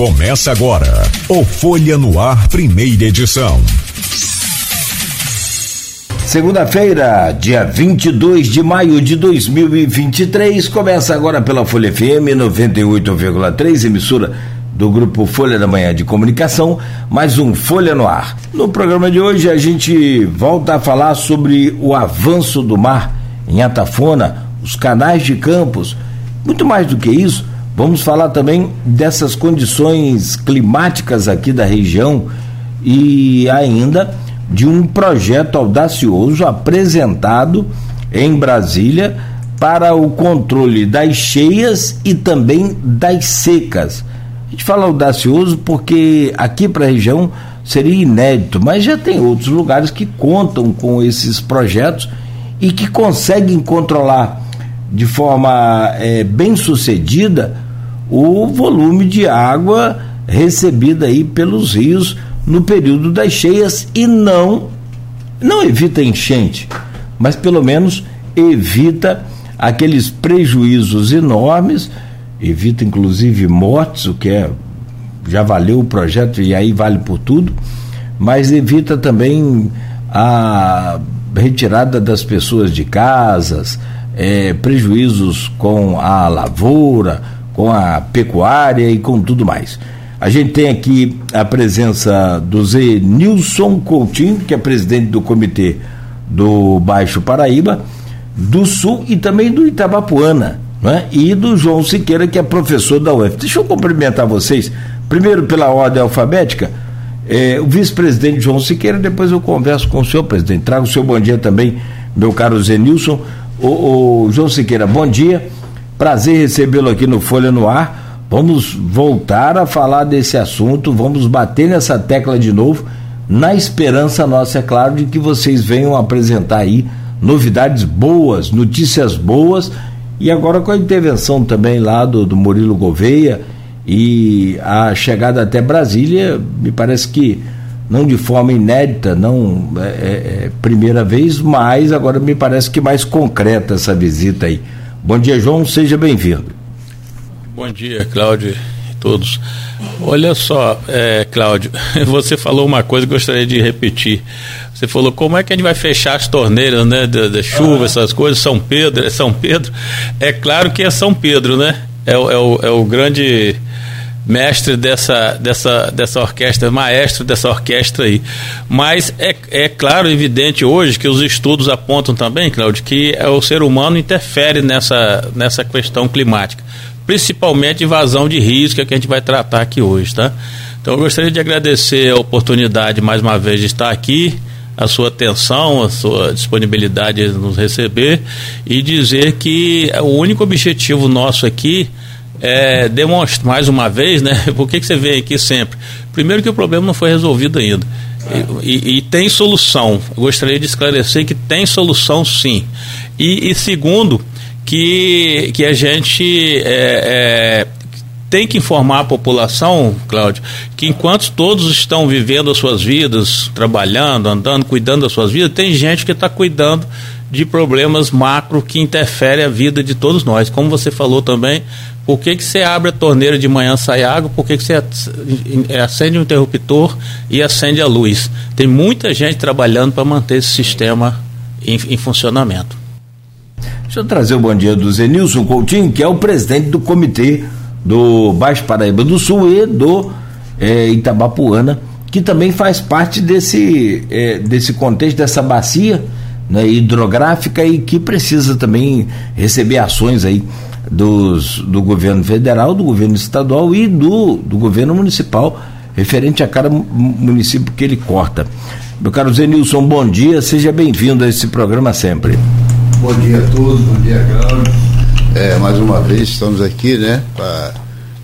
Começa agora o Folha no Ar, primeira edição. Segunda-feira, dia 22 de maio de 2023, começa agora pela Folha FM 98,3, emissora do grupo Folha da Manhã de Comunicação, mais um Folha no Ar. No programa de hoje a gente volta a falar sobre o avanço do mar em Atafona, os canais de campos. Muito mais do que isso, vamos falar também dessas condições climáticas aqui da região e ainda de um projeto audacioso apresentado em Brasília para o controle das cheias e também das secas. A gente fala audacioso porque aqui para a região seria inédito, mas já tem outros lugares que contam com esses projetos e que conseguem controlar de forma é, bem sucedida o volume de água recebida aí pelos rios no período das cheias e não não evita enchente, mas pelo menos evita aqueles prejuízos enormes, evita inclusive mortes, o que é já valeu o projeto e aí vale por tudo, mas evita também a retirada das pessoas de casas, é, prejuízos com a lavoura, com a pecuária e com tudo mais. A gente tem aqui a presença do Zé Nilson Coutinho, que é presidente do comitê do Baixo Paraíba, do Sul e também do Itabapuana, né? e do João Siqueira, que é professor da UF. Deixa eu cumprimentar vocês, primeiro pela ordem alfabética, é, o vice-presidente João Siqueira, depois eu converso com o senhor presidente. Trago o seu bom dia também, meu caro Zé Nilson. O, o João Siqueira, bom dia. Prazer recebê-lo aqui no Folha no Ar. Vamos voltar a falar desse assunto, vamos bater nessa tecla de novo, na esperança nossa, é claro, de que vocês venham apresentar aí novidades boas, notícias boas, e agora com a intervenção também lá do, do Murilo Gouveia e a chegada até Brasília, me parece que não de forma inédita, não é, é, é primeira vez, mas agora me parece que mais concreta essa visita aí. Bom dia, João, seja bem-vindo. Bom dia, Cláudio e todos. Olha só, é, Cláudio, você falou uma coisa que eu gostaria de repetir. Você falou como é que a gente vai fechar as torneiras, né, da, da chuva, essas coisas. São Pedro, é São Pedro. É claro que é São Pedro, né? É, é, o, é o grande mestre dessa, dessa, dessa orquestra, maestro dessa orquestra aí. Mas é, é claro, evidente hoje que os estudos apontam também, Cláudio, que o ser humano interfere nessa, nessa questão climática principalmente invasão de rios, que é que a gente vai tratar aqui hoje, tá? Então eu gostaria de agradecer a oportunidade mais uma vez de estar aqui, a sua atenção, a sua disponibilidade de nos receber e dizer que o único objetivo nosso aqui é demonstrar mais uma vez, né? Por que, que você vem aqui sempre? Primeiro que o problema não foi resolvido ainda. E, e, e, tem solução. Gostaria de esclarecer que tem solução sim. E, e segundo, que, que a gente é, é, tem que informar a população, Cláudio, que enquanto todos estão vivendo as suas vidas, trabalhando, andando, cuidando das suas vidas, tem gente que está cuidando de problemas macro que interferem a vida de todos nós. Como você falou também, por que, que você abre a torneira de manhã sai água, por que, que você acende o um interruptor e acende a luz? Tem muita gente trabalhando para manter esse sistema em, em funcionamento. Deixa eu trazer o bom dia do Zenilson Coutinho, que é o presidente do comitê do Baixo Paraíba do Sul e do é, Itabapuana, que também faz parte desse, é, desse contexto, dessa bacia né, hidrográfica e que precisa também receber ações aí dos, do governo federal, do governo estadual e do, do governo municipal, referente a cada município que ele corta. Meu caro Zenilson, bom dia, seja bem-vindo a esse programa sempre. Bom dia a todos, bom dia, Cláudio. É, mais uma vez estamos aqui, né, para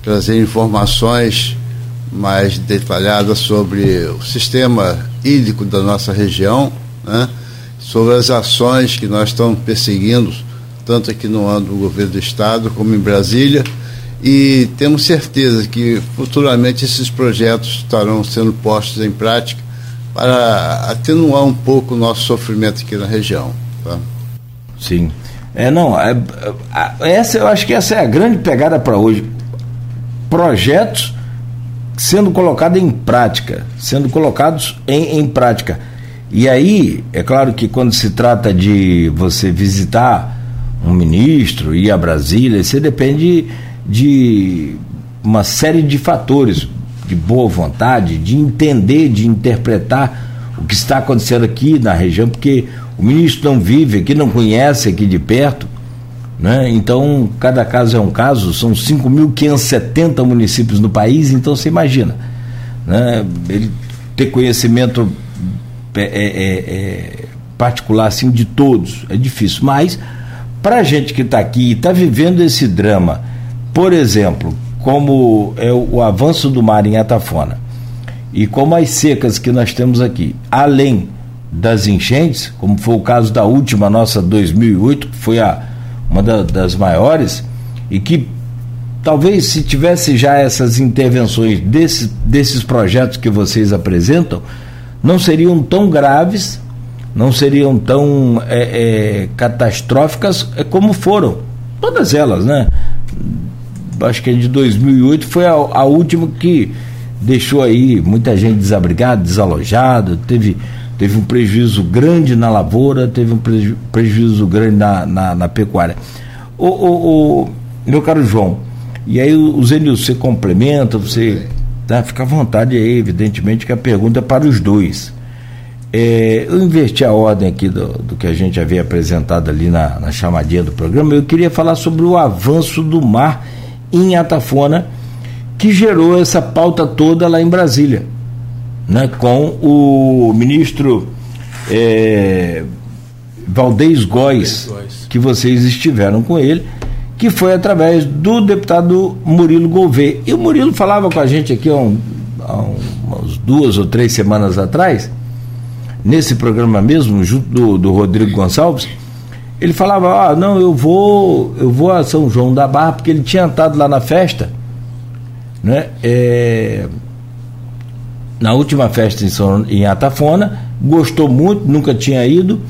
trazer informações mais detalhadas sobre o sistema hídrico da nossa região, né, sobre as ações que nós estamos perseguindo, tanto aqui no âmbito do governo do Estado como em Brasília, e temos certeza que futuramente esses projetos estarão sendo postos em prática para atenuar um pouco o nosso sofrimento aqui na região. Tá? Sim. É, não, é, é, essa, eu acho que essa é a grande pegada para hoje. Projetos sendo colocada em prática, sendo colocados em, em prática. E aí, é claro que quando se trata de você visitar um ministro, ir a Brasília, você depende de uma série de fatores, de boa vontade, de entender, de interpretar o que está acontecendo aqui na região, porque o ministro não vive aqui, não conhece aqui de perto. Né? Então, cada caso é um caso, são 5.570 municípios no país, então você imagina. Né? Ele ter conhecimento é, é, é, particular assim, de todos é difícil, mas para a gente que está aqui e está vivendo esse drama, por exemplo, como é o, o avanço do mar em Atafona e como as secas que nós temos aqui, além das enchentes, como foi o caso da última nossa 2008, que foi a uma da, das maiores, e que talvez se tivesse já essas intervenções desse, desses projetos que vocês apresentam, não seriam tão graves, não seriam tão é, é, catastróficas é, como foram. Todas elas, né? Acho que a de 2008 foi a, a última que deixou aí muita gente desabrigada, desalojada, teve teve um prejuízo grande na lavoura, teve um prejuízo grande na, na, na pecuária. O, o, o, meu caro João, e aí o Zenil, você complementa, você tá, fica à vontade aí, evidentemente que a pergunta é para os dois. É, eu inverti a ordem aqui do, do que a gente havia apresentado ali na, na chamadinha do programa, eu queria falar sobre o avanço do mar em Atafona, que gerou essa pauta toda lá em Brasília né, com o ministro é, Valdez Góes, que vocês estiveram com ele, que foi através do deputado Murilo Gouveia. E o Murilo falava com a gente aqui há, um, há umas duas ou três semanas atrás, nesse programa mesmo, junto do, do Rodrigo Gonçalves, ele falava, ah, não, eu vou, eu vou a São João da Barra, porque ele tinha estado lá na festa, né? É, na última festa em, São, em Atafona, gostou muito, nunca tinha ido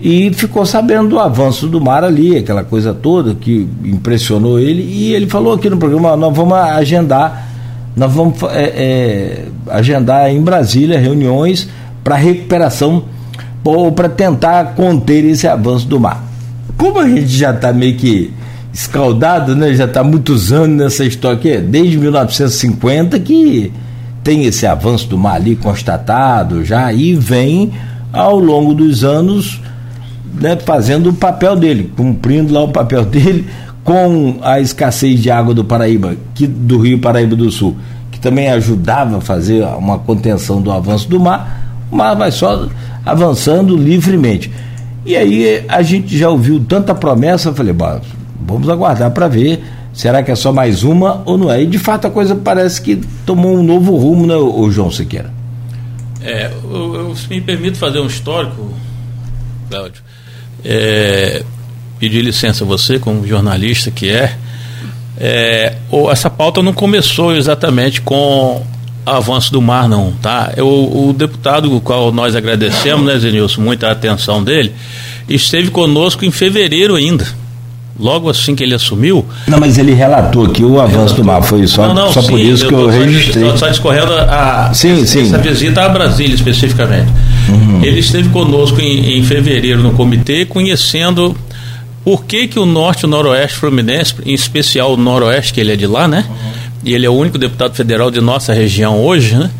e ficou sabendo do avanço do mar ali, aquela coisa toda que impressionou ele e ele falou aqui no programa, nós vamos agendar, nós vamos é, é, agendar em Brasília reuniões para recuperação ou para tentar conter esse avanço do mar. Como a gente já está meio que escaldado, né? já está muitos anos nessa história aqui, desde 1950 que tem esse avanço do mar ali constatado já e vem ao longo dos anos né, fazendo o papel dele, cumprindo lá o papel dele com a escassez de água do Paraíba, que, do Rio Paraíba do Sul, que também ajudava a fazer uma contenção do avanço do mar, o mar vai só avançando livremente. E aí a gente já ouviu tanta promessa, falei, vamos aguardar para ver Será que é só mais uma ou não é? E de fato a coisa parece que tomou um novo rumo, né, o João Siqueira? É, eu, eu me permito fazer um histórico, Cláudio. É, pedir licença a você, como jornalista que é. é essa pauta não começou exatamente com avanço do mar, não, tá? Eu, o deputado, o qual nós agradecemos, né, Zenilson, muita atenção dele, esteve conosco em fevereiro ainda logo assim que ele assumiu. Não, mas ele relatou aqui o avanço do mar, foi só, não, não, só sim, por isso que eu, eu registrei. Só, só discorrendo a, sim, sim. essa visita a Brasília especificamente. Uhum. Ele esteve conosco em, em, fevereiro no comitê, conhecendo por que, que o norte e o noroeste fluminense, em especial o noroeste, que ele é de lá, né? Uhum. E ele é o único deputado federal de nossa região hoje, né?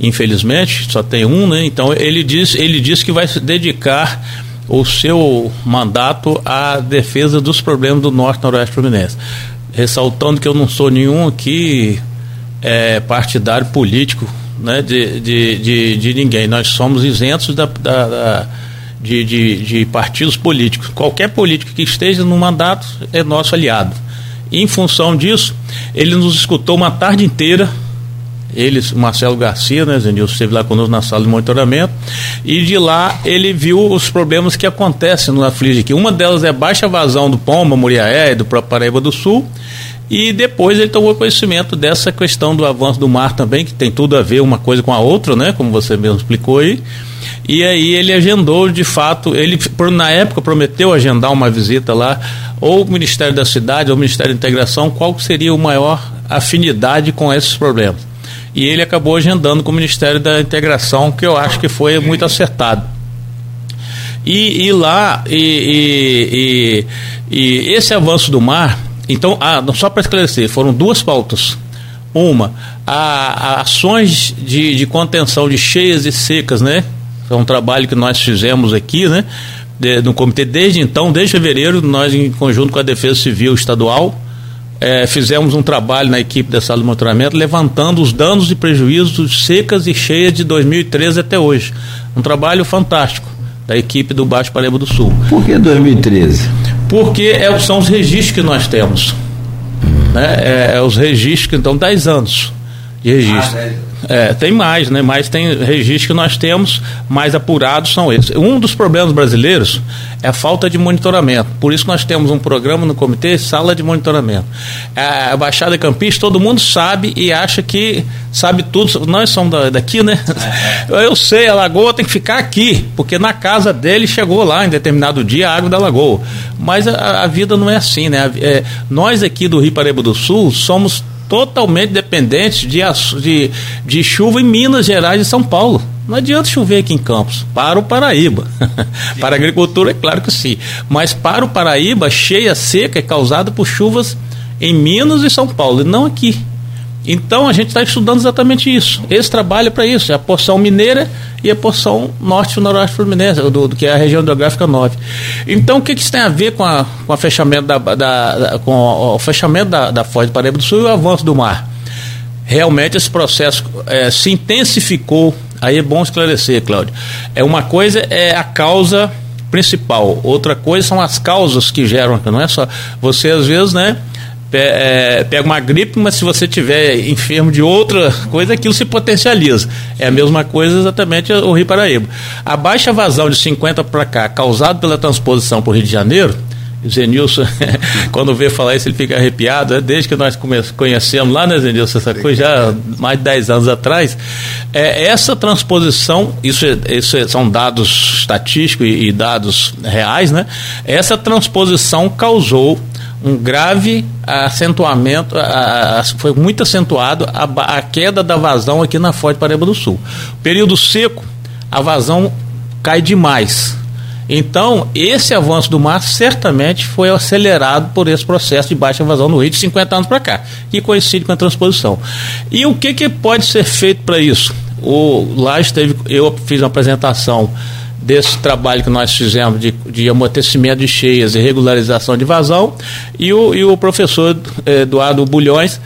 Infelizmente, só tem um, né? Então ele diz, ele diz que vai se dedicar o seu mandato à defesa dos problemas do Norte e Noroeste Fluminense. Ressaltando que eu não sou nenhum aqui é, partidário político né, de, de, de, de, ninguém. Nós somos isentos da, da, da de, de, de, partidos políticos. Qualquer político que esteja no mandato é nosso aliado. E, em função disso, ele nos escutou uma tarde inteira ele, Marcelo Garcia, né, Zenilson, esteve lá conosco na sala de monitoramento, e de lá ele viu os problemas que acontecem no Aflige aqui. Uma delas é baixa vazão do Pomba, Muriaé e do próprio Paraíba do Sul, e depois ele tomou conhecimento dessa questão do avanço do mar também, que tem tudo a ver uma coisa com a outra, né, como você mesmo explicou aí. E aí ele agendou, de fato, ele na época prometeu agendar uma visita lá, ou o Ministério da Cidade, ou o Ministério da Integração, qual seria o maior afinidade com esses problemas. e ele acabou agendando com o Ministério da Integração, que eu acho que foi muito acertado. E, e lá, e, e, e, esse avanço do mar, então, ah, só para esclarecer, foram duas pautas. Uma, a, a ações de, de contenção de cheias e secas, né? É um trabalho que nós fizemos aqui, né? De, no comitê desde então, desde fevereiro, nós em conjunto com a Defesa Civil Estadual, é, fizemos um trabalho na equipe da sala de monitoramento levantando os danos e prejuízos secas e cheias de 2013 até hoje. Um trabalho fantástico da equipe do Baixo Paraíba do Sul. Por que 2013? Porque é, são os registros que nós temos. Hum. Né? É, é, os registros, então, 10 anos de registro. Ah, é, tem mais, né? Mas tem registros que nós temos mais apurados são esses. Um dos problemas brasileiros é a falta de monitoramento. Por isso nós temos um programa no comitê, sala de monitoramento. A Baixada Campista, todo mundo sabe e acha que sabe tudo. Nós somos daqui, né? É. Eu sei, a lagoa tem que ficar aqui, porque na casa dele chegou lá em determinado dia a água da lagoa. Mas a, a vida não é assim, né? É, nós aqui do Rio Paraíba do Sul somos totalmente dependentes de, de, de chuva em Minas Gerais e São Paulo. Não adianta chover aqui em Campos, para o Paraíba. para a agricultura, é claro que sim. Mas para o Paraíba, cheia seca é causada por chuvas em Minas e São Paulo, e não aqui. Então a gente está estudando exatamente isso. Esse trabalho é para isso, é a porção mineira e a porção norte e noroeste fluminense, do, do, que é a região geográfica 9. Então o que, que isso tem a ver com, a, com, a fechamento da, da, da, com o fechamento da, da Foz do Paraíba do Sul e o avanço do mar? Realmente esse processo é, se intensificou, aí é bom esclarecer, Cláudio. É uma coisa é a causa principal, outra coisa são as causas que geram, não é só você às vezes, né? É, pega uma gripe, mas se você tiver enfermo de outra coisa, aquilo se potencializa. É a mesma coisa exatamente o Rio Paraíba. A baixa vazão de 50 para cá, causada pela transposição para o Rio de Janeiro, o Zenilson, quando vê falar isso, ele fica arrepiado. Né? Desde que nós conhecemos lá, né, Zenilson, essa coisa já mais de 10 anos atrás. É, essa transposição, isso, é, isso é, são dados estatísticos e, e dados reais, né? Essa transposição causou um grave acentuamento, a, a, foi muito acentuado a, a, queda da vazão aqui na Forte Paraíba do Sul. Período seco, a vazão cai demais. Então, esse avanço do mar certamente foi acelerado por esse processo de baixa vazão no Rio de 50 anos para cá, que coincide com a transposição. E o que, que pode ser feito para isso? O, lá esteve, eu fiz uma apresentação desse trabalho que nós fizemos de, de amortecimento de cheias e regularização de vazão, e o, e o professor eh, Eduardo Bulhões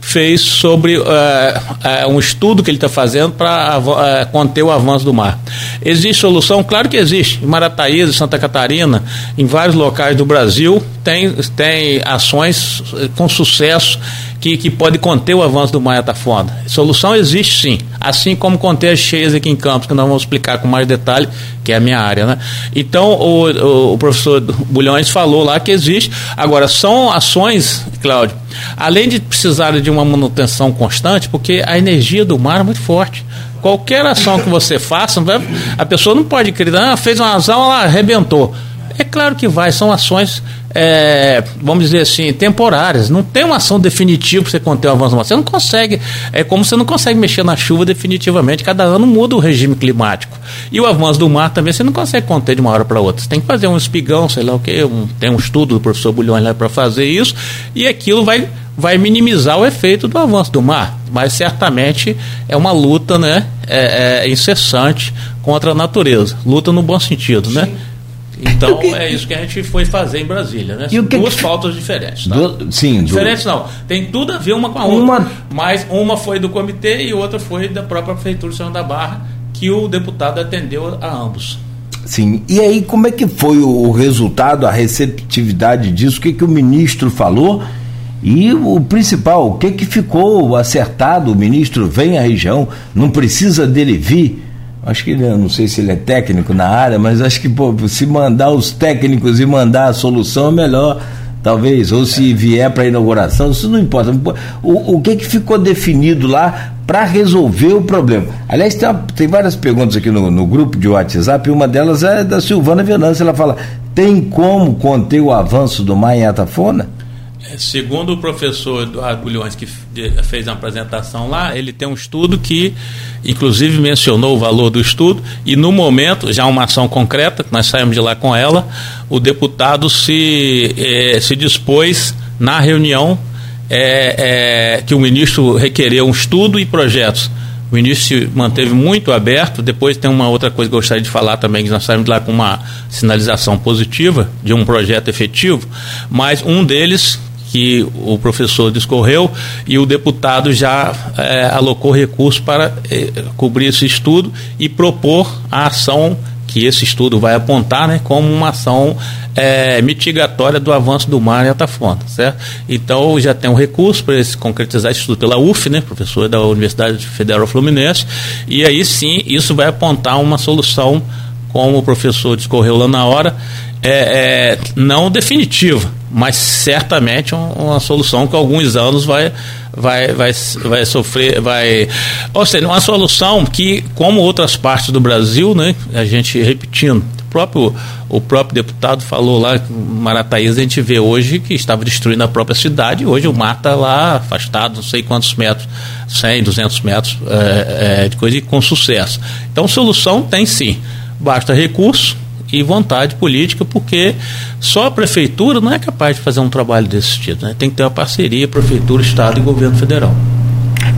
fez sobre uh, uh, um estudo que ele está fazendo para uh, conter o avanço do mar. Existe solução? Claro que existe. Em Marataíza, Santa Catarina, em vários locais do Brasil, tem, tem ações com sucesso que, que pode conter o avanço do mar Atafonda. Solução existe sim, assim como conter as cheias aqui em Campos, que nós vamos explicar com mais detalhe, que é a minha área. Né? Então, o, o, o professor Bulhões falou lá que existe. Agora, são ações, Cláudio, além de precisar de uma manutenção constante, porque a energia do mar é muito forte. Qualquer ação que você faça, a pessoa não pode acreditar, ah, fez uma ação, ela arrebentou. É claro que vai, são ações, é, vamos dizer assim, temporárias. Não tem uma ação definitiva para você conter o avanço do mar. Você não consegue, é como você não consegue mexer na chuva definitivamente. Cada ano muda o regime climático. E o avanço do mar também você não consegue conter de uma hora para outra. Você tem que fazer um espigão, sei lá o que, um, tem um estudo do professor Bulhões lá para fazer isso, e aquilo vai vai minimizar o efeito do avanço do mar, mas certamente é uma luta né, é, é incessante contra a natureza, luta no bom sentido, né? Então que... é isso que a gente foi fazer em Brasília, né? E Duas que... pautas diferentes. Tá? Do... Sim, diferentes não. Tem tudo a ver uma com a outra. Uma... Mas uma foi do comitê e outra foi da própria prefeitura de São da Barra, que o deputado atendeu a ambos. Sim. E aí como é que foi o resultado, a receptividade disso? O que que o ministro falou? E o principal, o que, que ficou acertado? O ministro vem à região, não precisa dele vir. Acho que ele, não sei se ele é técnico na área, mas acho que pô, se mandar os técnicos e mandar a solução é melhor, talvez. Ou se vier para a inauguração, isso não importa. O, o que, que ficou definido lá para resolver o problema? Aliás, tem, uma, tem várias perguntas aqui no, no, grupo de WhatsApp, uma delas é da Silvana Venâncio. Ela fala: tem como conter o avanço do mar em Atafona? Segundo o professor Eduardo Bulhões, que fez a apresentação lá, ele tem um estudo que, inclusive, mencionou o valor do estudo, e no momento, já uma ação concreta, nós saímos de lá com ela, o deputado se, eh, se dispôs, na reunião, é, é, que o ministro requereu um estudo e projetos. O ministro se manteve muito aberto. Depois tem uma outra coisa que eu gostaria de falar também, que nós saímos lá com uma sinalização positiva de um projeto efetivo, mas um deles que o professor discorreu e o deputado já é, alocou recursos para é, cobrir esse estudo e propor a ação que esse estudo vai apontar né, como uma ação é, mitigatória do avanço do mar em Atafonte, certo? Então já tem um recurso para se concretizar esse estudo pela UF, né, professor da Universidade Federal Fluminense, e aí sim isso vai apontar uma solução, como o professor discorreu lá na hora, é, é, não definitiva, mas certamente uma solução que alguns anos vai, vai, vai, vai sofrer, vai. Ou seja, uma solução que, como outras partes do Brasil, né, a gente repetindo, o próprio, o próprio deputado falou lá, Marataízes, a gente vê hoje que estava destruindo a própria cidade, hoje o mar está lá afastado, não sei quantos metros, 100, 200 metros é, é, de coisa, e com sucesso. Então, solução tem sim, basta recurso e vontade política, porque só a prefeitura não é capaz de fazer um trabalho desse tipo. Né? Tem que ter uma parceria, prefeitura, Estado e governo federal.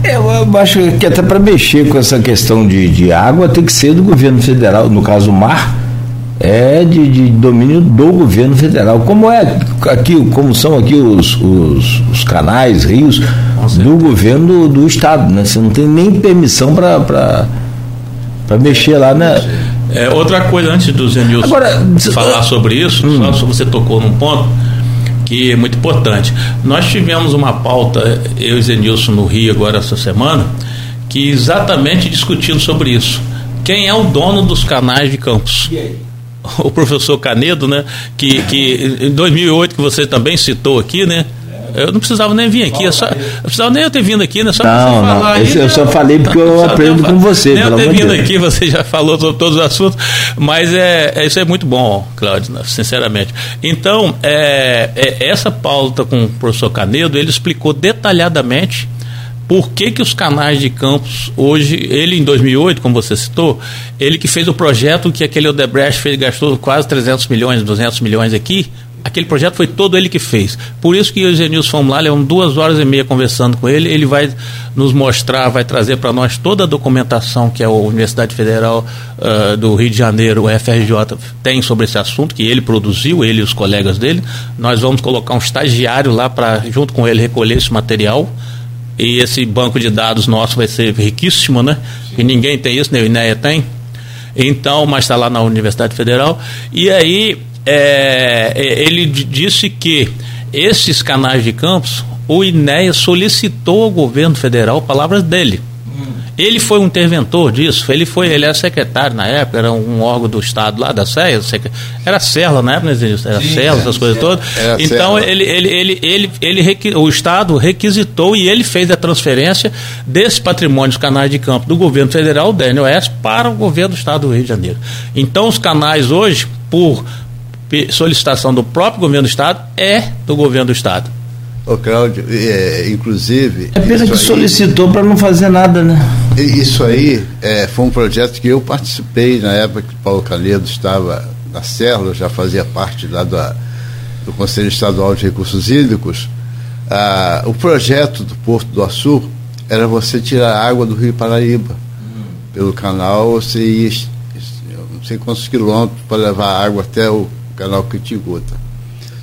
Eu acho que até para mexer com essa questão de, de água tem que ser do governo federal, no caso o mar, é de, de domínio do governo federal. Como é aqui, como são aqui os, os, os canais, rios, do governo do, do, estado, né? Você não tem nem permissão para mexer lá, né? É, outra coisa, antes do Zenilson Agora, falar sobre isso, hum. só você tocou num ponto que é muito importante. Nós tivemos uma pauta, eu e Zenilson no Rio agora essa semana, que exatamente discutindo sobre isso. Quem é o dono dos canais de campos? O professor Canedo, né? Que, que em 2008 que você também citou aqui, né? Eu não precisava nem vir aqui, eu só, eu precisava nem eu ter vindo aqui, né? Só não, não. Falar Esse aí, eu só falei porque eu aprendo com você. Nem eu ter vindo aqui, você já falou sobre todos os assuntos, mas é, é isso é muito bom, Cláudio, né? sinceramente. Então, é, é, essa pauta com o professor Canedo, ele explicou detalhadamente por que, que os canais de campos hoje, ele em 2008, como você citou, ele que fez o projeto que aquele Odebrecht fez, gastou quase 300 milhões, 200 milhões aqui, aquele projeto foi todo ele que fez. Por isso que eu e o Genilson fomos lá, levamos duas horas e meia conversando com ele. Ele vai nos mostrar, vai trazer para nós toda a documentação que a Universidade Federal uh, do Rio de Janeiro, o FRJ, tem sobre esse assunto, que ele produziu, ele e os colegas dele. Nós vamos colocar um estagiário lá para, junto com ele, recolher esse material. E esse banco de dados nosso vai ser riquíssimo, né? E ninguém tem isso, nem o INEA tem. Então, mas está lá na Universidade Federal. E aí é, é, ele disse que esses canais de campos, o INEA solicitou ao governo federal palavras dele. Ele foi um interventor disso, ele foi, ele era secretário na época, era um órgão do Estado lá da SEA, era CERLA na época, era CERLA, essas coisas todas. Então ele, ele, ele, ele, ele, o Estado requisitou e ele fez a transferência desse patrimônio dos canais de campo do governo federal, DNOS, para o governo do Estado do Rio de Janeiro. Então os canais hoje, por solicitação do próprio governo do Estado é do governo do Estado. Ô Cláudio, é, inclusive. É pena que solicitou para não fazer nada, né? Isso aí é, foi um projeto que eu participei na época que Paulo Canedo estava na célula, já fazia parte lá da, do Conselho Estadual de Recursos Hídricos. Ah, o projeto do Porto do Açu era você tirar água do Rio Paraíba. Hum. Pelo canal, você ia não sei quantos quilômetros para levar água até o canal Kitigota.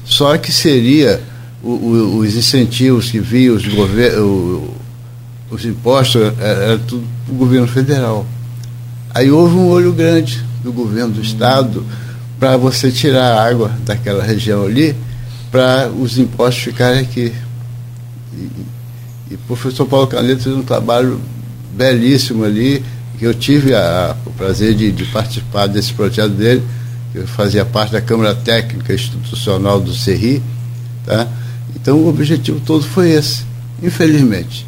Só que seria o, o, os incentivos que vinham, os, o, os impostos, era, era tudo o governo federal. Aí houve um olho grande do governo do estado para você tirar a água daquela região ali, para os impostos ficarem aqui. E, e o professor Paulo Caneto fez um trabalho belíssimo ali, que eu tive a, o prazer de, de participar desse projeto dele eu fazia parte da Câmara Técnica Institucional do CERRI, tá? Então o objetivo todo foi esse, infelizmente.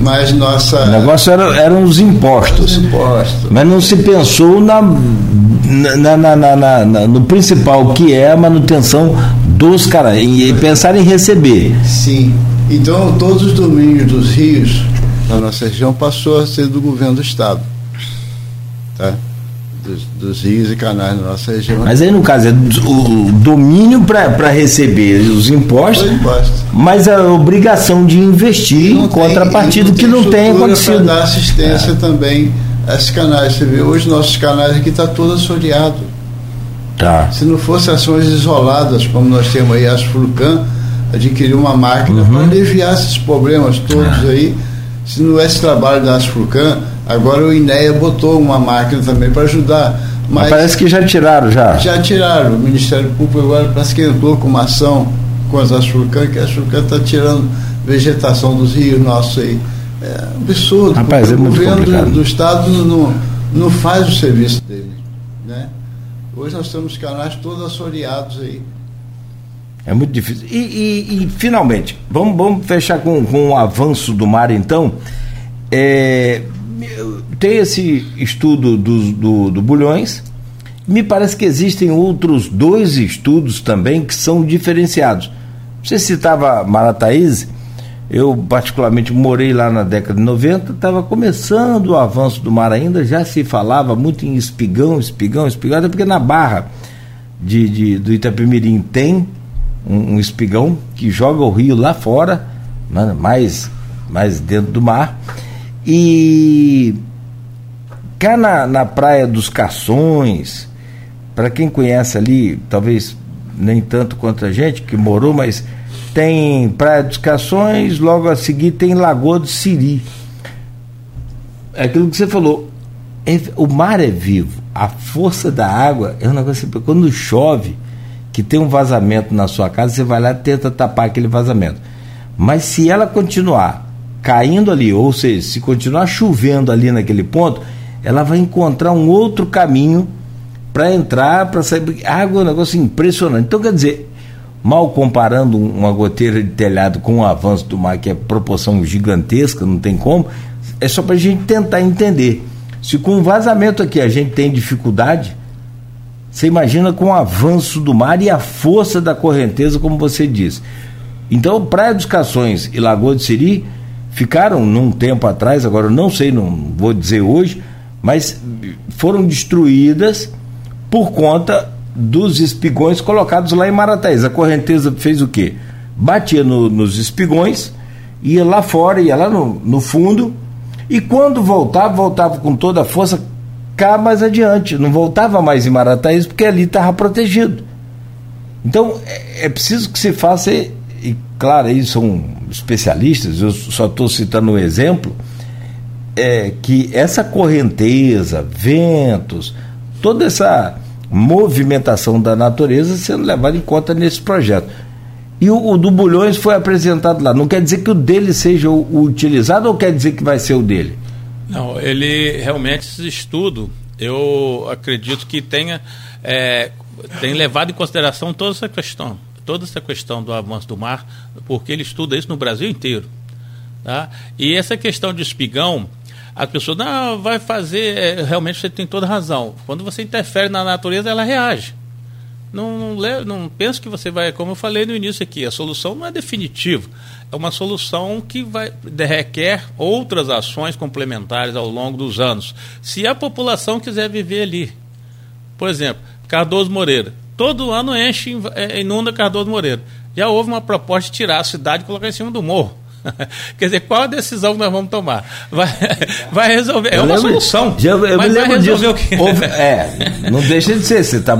mas nossa. O negócio era, eram os impostos. Os impostos. Mas não se pensou na, na, na, na, no principal, que é a manutenção dos caras, e pensar em receber. Sim. Então todos os domínios dos rios na nossa região passou a ser do governo do estado. Tá? Dos, dos rios e canais na nossa região. Mas aí no caso é o domínio para receber os impostos, mas a obrigação de investir em contrapartida que não tem acontecido. Dar assistência é. também a esses canais. Você vê, hoje nossos canais aqui está todo assoreado. Tá. Se não fossem ações isoladas, como nós temos aí, as Furcan, adquirir uma máquina uhum. para aliviar esses problemas todos é. aí. Se não esse trabalho da Asfurcan, agora o INEA botou uma máquina também para ajudar. Mas, mas, parece que já tiraram já. Já tiraram. O Ministério Público agora parece que entrou com uma ação com as Asfurcan, que a Asfurcan está tirando vegetação dos rios nossos aí. É absurdo. Rapaz, é o governo do, do, Estado não, não faz o serviço dele. Né? Hoje nós temos canais todos assoreados aí. É muito difícil. E, e, e finalmente, vamos, vamos fechar com, com o avanço do mar, então. É, tem esse estudo do, do, do Bulhões. Me parece que existem outros dois estudos também que são diferenciados. Você citava Marataíze, eu particularmente morei lá na década de 90, estava começando o avanço do mar ainda, já se falava muito em espigão, espigão, espigão, até porque na barra de, de, do Itapemirim tem um, um espigão que joga o rio lá fora, né, mais, mais dentro do mar. E cá na, na Praia dos Cações, para quem conhece ali, talvez nem tanto quanto a gente que morou, mas tem Praia dos Cações, logo a seguir tem Lagoa do Siri. É aquilo que você falou, é, o mar é vivo, a força da água é um negócio. Quando chove, que tem um vazamento na sua casa, você vai lá e tenta tapar aquele vazamento. Mas se ela continuar caindo ali, ou seja, se continuar chovendo ali naquele ponto, ela vai encontrar um outro caminho para entrar, para sair. Água é um negócio impressionante. Então, quer dizer, mal comparando uma goteira de telhado com o avanço do mar, que é proporção gigantesca, não tem como, é só para a gente tentar entender. Se com o vazamento aqui a gente tem dificuldade, você imagina com o avanço do mar e a força da correnteza, como você disse. Então, Praia dos Cações e Lagoa de Siri ficaram num tempo atrás, agora não sei, não vou dizer hoje, mas foram destruídas por conta dos espigões colocados lá em Marataízes. A correnteza fez o quê? Batia no, nos espigões, ia lá fora, ia lá no, no fundo, e quando voltava, voltava com toda a força, cá mais adiante, não voltava mais em Marataízes porque ali estava protegido. Então é, é, preciso que se faça, claro, aí são especialistas, eu só estou citando um exemplo, é que essa correnteza, ventos, toda essa movimentação da natureza sendo levada em conta nesse projeto. E o, o, do Bulhões foi apresentado lá. Não quer dizer que o dele seja o, o utilizado ou quer dizer que vai ser o dele? Não, ele realmente, esse estudo, eu acredito que tenha é, tem levado em consideração toda essa questão, toda essa questão do avanço do mar, porque ele estuda isso no Brasil inteiro. Tá? E essa questão de espigão, a pessoa não vai fazer, é, realmente você tem toda razão. Quando você interfere na natureza, ela reage. Não, não, não penso que você vai, como eu falei no início aqui, a solução não é definitiva. É uma solução que vai, requer outras ações complementares ao longo dos anos. Se a população quiser viver ali. Por exemplo, Cardoso Moreira. Todo ano enche, é, inunda Cardoso Moreira. Já houve uma proposta de tirar a cidade e colocar em cima do morro. Quer dizer, qual a decisão que nós vamos tomar? Vai, vai resolver. É uma lembro, solução. Já, eu mas vai resolver disso. o quê? Houve, é, não deixa de ser. Você tá,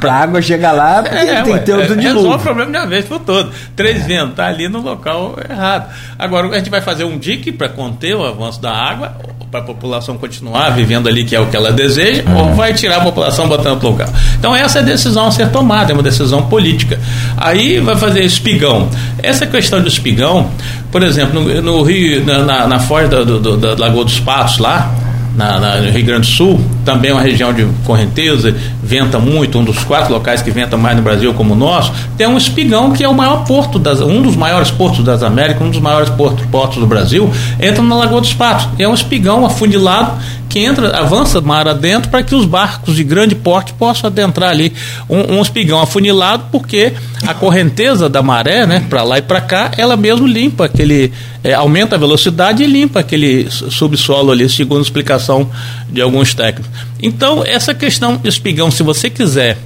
para a água chegar lá, é, tem ué, que ter outro é, dilúvio. Resolve o problema de uma vez por todo. Três é. ventos, está ali no local errado. Agora, a gente vai fazer um dique para conter o avanço da água, para a população continuar vivendo ali, que é o que ela deseja, ou vai tirar a população botando outro lugar. Então, essa é a decisão a ser tomada, é uma decisão política. Aí vai fazer espigão. Essa questão do espigão por exemplo, no, no Rio, na, na, na foz da, do, da Lagoa dos Patos, lá, na, na, no Rio Grande do Sul, também uma região de correnteza, venta muito, um dos quatro locais que venta mais no Brasil como o nosso, tem um espigão que é o maior porto, das, um dos maiores portos das Américas, um dos maiores portos, portos do Brasil, entra na Lagoa dos Patos. É um espigão afundilado que entra, avança mar adentro para que os barcos de grande porte possam adentrar ali. Um, um espigão afunilado, porque a correnteza da maré, né, para lá e para cá, ela mesmo limpa aquele, é, aumenta a velocidade e limpa aquele subsolo ali, segundo a explicação de alguns técnicos. Então, essa questão espigão, se você quiser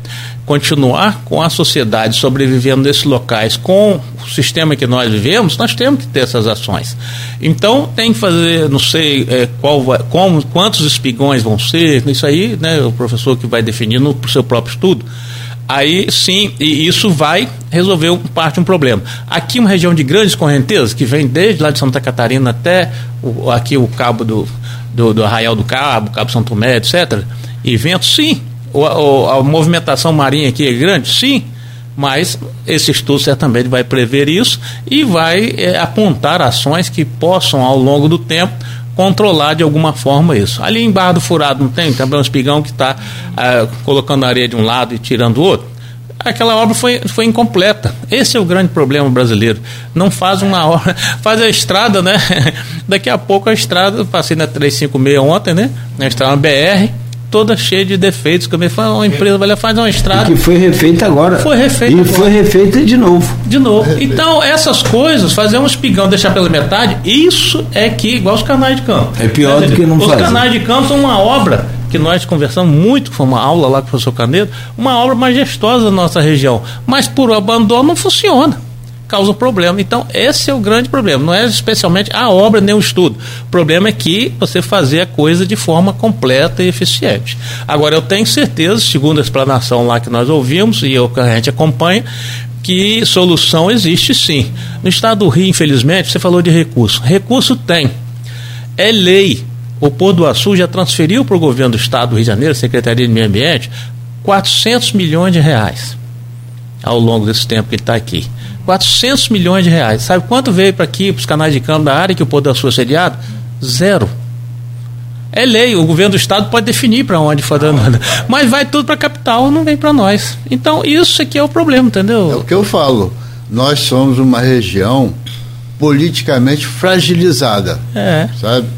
continuar com a sociedade sobrevivendo nesses locais, com o sistema que nós vivemos, nós temos que ter essas ações. Então tem que fazer, não sei é, qual vai, como, quantos espigões vão ser, isso aí, né, o professor que vai definir no seu próprio estudo. Aí sim, e isso vai resolver parte de um problema. Aqui uma região de grandes correntezas, que vem desde lá de Santa Catarina até o, aqui o cabo do, do, do Arraial do Cabo, Cabo São Tomé, etc. E vento, sim, o, a movimentação marinha aqui é grande? Sim, mas esse estudo certamente vai prever isso e vai é, apontar ações que possam, ao longo do tempo, controlar de alguma forma isso. Ali em Barra do Furado não tem também um espigão que está ah, colocando areia de um lado e tirando o outro? Aquela obra foi, foi incompleta. Esse é o grande problema brasileiro. Não faz uma obra, faz a estrada, né? Daqui a pouco a estrada, passei na 356 ontem, né? Na estrada BR, toda cheia de defeitos. Como fala, uma empresa vai lá faz uma estrada. E que foi refeita agora. Foi refeita. E agora. foi refeita de novo. De novo. Então, essas coisas, fazer um espigão, deixar pela metade, isso é que, igual os canais de campo. É pior do que não Os fazer. canais de campo são uma obra que nós conversamos muito, foi uma aula lá com o professor Canedo, uma obra majestosa da nossa região. Mas por abandono não funciona causa problema. Então, esse é o grande problema. Não é especialmente a obra nem o estudo. O problema é que você fazer a coisa de forma completa e eficiente. Agora, eu tenho certeza, segundo a explanação lá que nós ouvimos e eu, que a gente acompanha, que solução existe sim. No estado do Rio, infelizmente, você falou de recurso. Recurso tem. É lei. O Porto do Açu já transferiu para o governo do estado do Rio de Janeiro, Secretaria de Meio Ambiente, 400 milhões de reais ao longo desse tempo que ele está aqui. 400 milhões de reais. Sabe quanto veio para aqui, para os canais de câmbio da área que o da Sul é sediado? Zero. É lei, o governo do estado pode definir para onde for dando, mas vai tudo para a capital, não vem para nós. Então, isso aqui é o problema, entendeu? É o que eu falo. Nós somos uma região politicamente fragilizada. É. Sabe?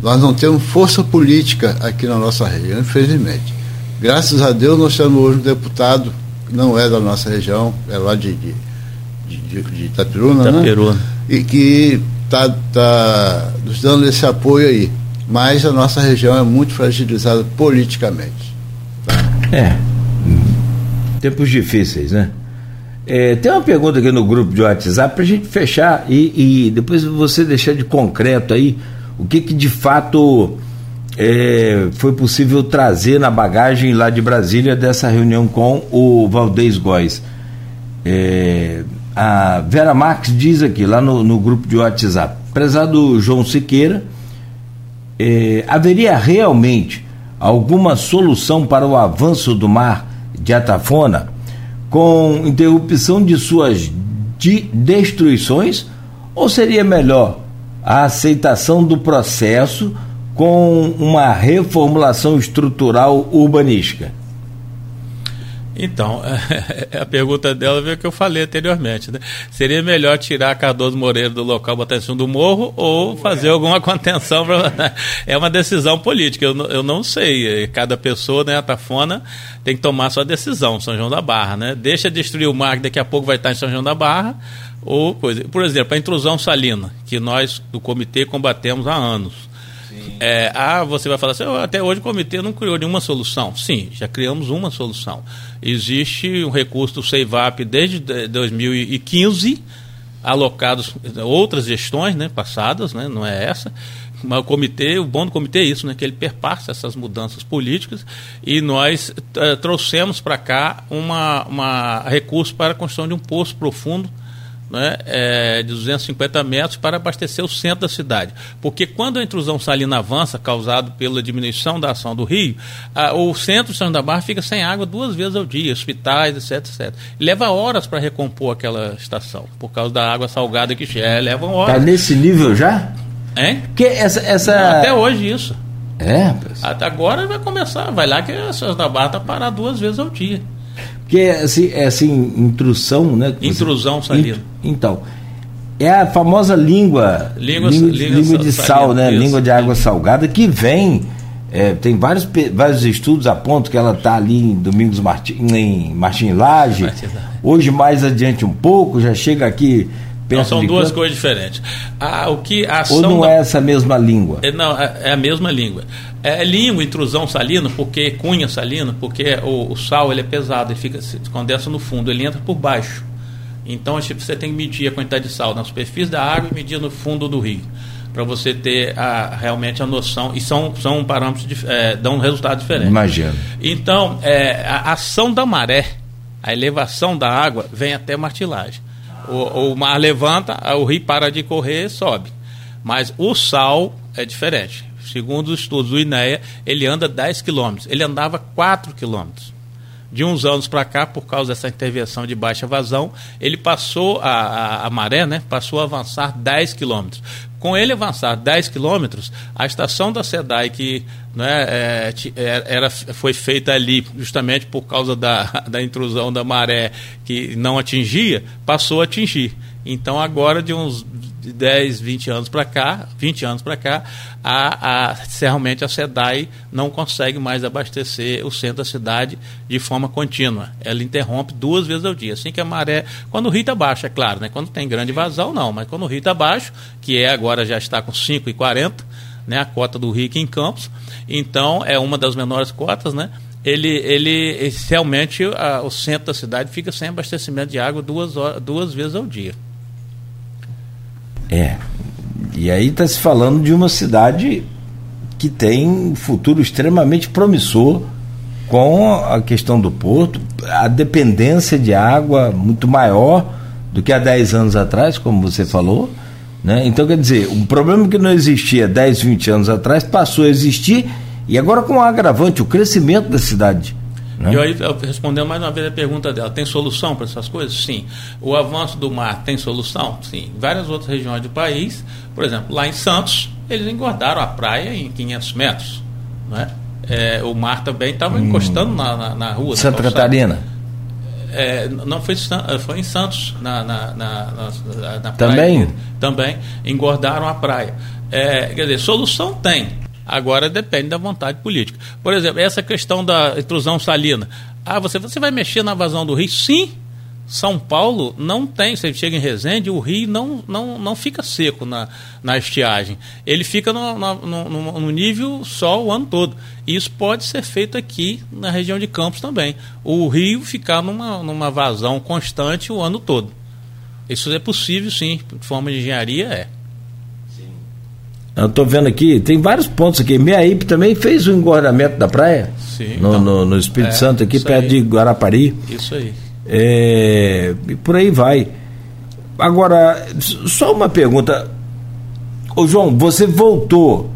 Nós não temos força política aqui na nossa região, infelizmente. Graças a Deus nós temos hoje um deputado não é da nossa região, é lá de, de, de, de Itapiruna, Itapiruna. né? E que está tá nos dando esse apoio aí. Mas a nossa região é muito fragilizada politicamente. É. Tempos difíceis, né? É, tem uma pergunta aqui no grupo de WhatsApp para a gente fechar e, e, depois você deixar de concreto aí o que, que de fato é, foi possível trazer na bagagem lá de Brasília dessa reunião com o Valdez Góes. É, a Vera Marques diz aqui, lá no, no grupo de WhatsApp, prezado João Siqueira, é, haveria realmente alguma solução para o avanço do mar de Atafona com interrupção de suas de destruições ou seria melhor a aceitação do processo com uma reformulação estrutural urbanística? Então, a pergunta dela veio o que eu falei anteriormente. Né? Seria melhor tirar Cardoso Moreira do local, botar em cima do morro ou fazer alguma contenção? Pra... É uma decisão política, eu, eu não sei. Cada pessoa, né, a Tafona, tem que tomar sua decisão, São João da Barra. Né? Deixa destruir o mar, que daqui a pouco vai estar em São João da Barra. Ou coisa. Por exemplo, a intrusão salina, que nós do comitê combatemos há anos. É, ah, você vai falar assim, oh, até hoje o comitê não criou nenhuma solução. Sim, já criamos uma solução. Existe um recurso do CEIVAP desde 2015, alocados outras gestões né, passadas, né, não é essa, mas o comitê, o bom do comitê é isso, né, que ele perpassa essas mudanças políticas e nós uh, trouxemos para cá uma, uma recurso para a construção de um poço profundo né, é, de 250 metros para abastecer o centro da cidade. Porque quando a intrusão salina avança, causado pela diminuição da ação do rio, a, o centro de São da Barra fica sem água duas vezes ao dia, hospitais, etc, etc. leva horas para recompor aquela estação, por causa da água salgada que chega, leva horas. Está nesse nível já? Hein? Que essa, essa... Até hoje isso. É? Até agora vai começar, vai lá que a da Barra tá parar duas vezes ao dia. Porque é assim, é assim intrusão, né? Intrusão salina. Então, é a famosa língua, língua, língua, língua, língua de salina, sal, né? isso. Língua de água salgada que vem. é, tem vários, vários estudos apontam que ela está ali em Domingos Martins, em Martim Lage. Hoje mais adiante um pouco, já chega aqui Não, são duas coisas diferentes. A, o que a ação Ou não da- é essa mesma língua? É, não, é é a mesma língua. É língua, intrusão salina, porque cunha salina, porque o, o sal ele é pesado, ele fica, se condensa no fundo, ele entra por baixo. Então tipo, você tem que medir a quantidade de sal na superfície da água e medir no fundo do rio. Para você ter a, realmente a noção. E são, são parâmetros, é, dão um resultado diferente. Imagino. Então, é, a ação da maré, a elevação da água, vem até martilagem. O, o mar levanta, o rio para de correr sobe. Mas o sal é diferente. Segundo os estudos do INEA, ele anda 10 quilômetros. Ele andava 4 quilômetros. De uns anos para cá, por causa dessa intervenção de baixa vazão, ele passou, a, a, a maré né, passou a avançar 10 quilômetros. Com ele avançar 10 quilômetros, a estação da SEDAI, que né, é, é, era, foi feita ali justamente por causa da, da intrusão da maré que não atingia, passou a atingir. Então agora de uns 10, 20 anos para cá, 20 anos para cá, a, a, realmente a SEDAI não consegue mais abastecer o centro da cidade de forma contínua. Ela interrompe duas vezes ao dia. Assim que a maré. Quando o rio está baixo, é claro, né? Quando tem grande vazão, não. Mas quando o rio está baixo, que é agora já está com 5,40, né? A cota do rio aqui em Campos. Então, é uma das menores cotas, né? Ele, ele realmente a- o centro da cidade fica sem abastecimento de água duas, horas, duas vezes ao dia. É. E aí está se falando de uma cidade que tem um futuro extremamente promissor com a questão do porto, a dependência de água muito maior do que há 10 anos atrás, como você falou. Né? Então, quer dizer, um problema que não existia 10, 20 anos atrás passou a existir e agora com o agravante, o crescimento da cidade. Né? E aí, respondendo mais uma vez a pergunta dela, tem solução para essas coisas? Sim. O avanço do mar tem solução? Sim. Várias outras regiões do país, por exemplo, lá em Santos, eles engordaram a praia em 500 metros. Né? É, o mar também estava encostando na, na, na rua. na Hum. Santa calçada. Catarina. É, não foi, foi em Santos, na, na, na, na- na Também? praia. Também engordaram a praia. É, quer dizer, solução tem. Agora depende da vontade política. Por exemplo, essa questão da intrusão salina. Ah, você, você vai mexer na vazão do rio? Sim. São Paulo não tem, você chega em Resende, o rio não, não, não fica seco na, na estiagem. Ele fica no, no, no- no nível só o ano todo. Isso pode ser feito aqui na região de Campos também. O rio ficar numa, numa vazão constante o ano todo. Isso é possível, sim, de forma de engenharia é. Eu estou vendo aqui, tem vários pontos aqui. Meaípe também fez o engordamento da praia. Sim, no, então. no, no Espírito É, Santo, aqui perto aí. de Guarapari. Isso aí. É, e por aí vai. Agora, só uma pergunta. Ô João, você voltou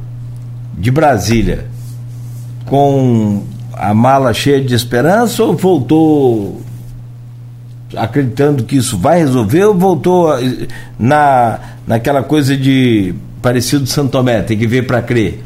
de Brasília com a mala cheia de esperança ou voltou acreditando que isso vai resolver ou voltou na, naquela coisa de parecido de Santo Tomé, tem que ver para crer?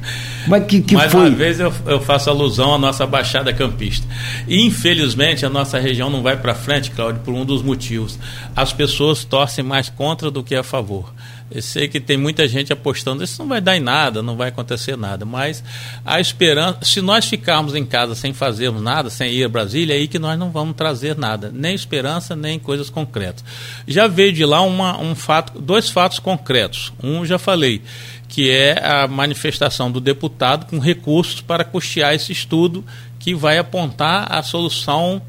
Mas que, que Mais foi? uma vez eu, eu faço alusão à nossa Baixada Campista. E, infelizmente, a nossa região não vai para frente, Cláudio, por um dos motivos. As pessoas torcem mais contra do que a favor. Eu sei que tem muita gente apostando, isso não vai dar em nada, não vai acontecer nada. Mas a esperança, se nós ficarmos em casa sem fazermos nada, sem ir a Brasília, é aí que nós não vamos trazer nada, nem esperança, nem coisas concretas. Já veio de lá uma, um fato, dois fatos concretos. Um já falei, que é a manifestação do deputado com recursos para custear esse estudo que vai apontar a solução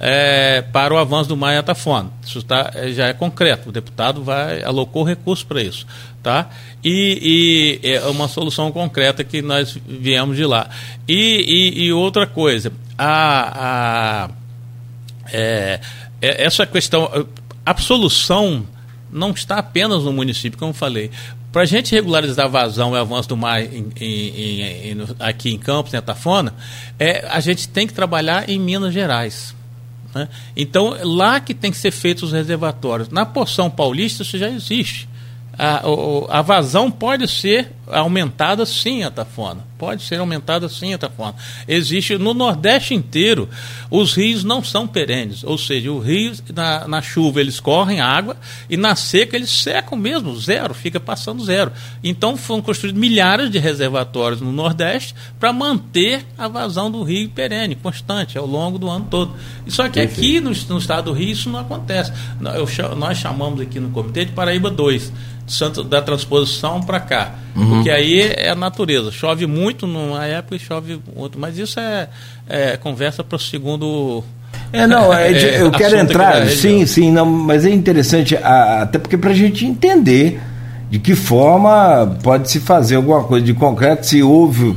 é, para o avanço do mar em Atafona. Isso tá, é, já é concreto. O deputado vai alocou recursos para isso, tá? E, e é uma solução concreta que nós viemos de lá. E, e, e outra coisa, a, a é, é, essa questão, a solução não está apenas no município, como falei. Para a gente regularizar a vazão e avanço do mar em, em, em, aqui em Campos, em Atafona, é, a gente tem que trabalhar em Minas Gerais. Né? Então, lá que tem que ser feitos os reservatórios. Na porção paulista, isso já existe. A, a vazão pode ser aumentada sim, Atafona. Pode ser aumentada sim, Atafona. Existe no Nordeste inteiro, os rios não são perenes, ou seja, os rios na, na chuva eles correm água e na seca eles secam mesmo, zero, fica passando zero. Então foram construídos milhares de reservatórios no Nordeste para manter a vazão do rio perene, constante, ao longo do ano todo. Só que aqui no, no estado do Rio isso não acontece. Eu, nós chamamos aqui no comitê de Paraíba 2 Santo, da transposição para cá. Uhum. Porque aí é a natureza. Chove muito numa época e chove outro. Mas isso é, é conversa para o segundo. É, não, é, é, eu quero entrar. Sim, sim, não, mas é interessante, até porque para a gente entender de que forma pode se fazer alguma coisa de concreto, se houve,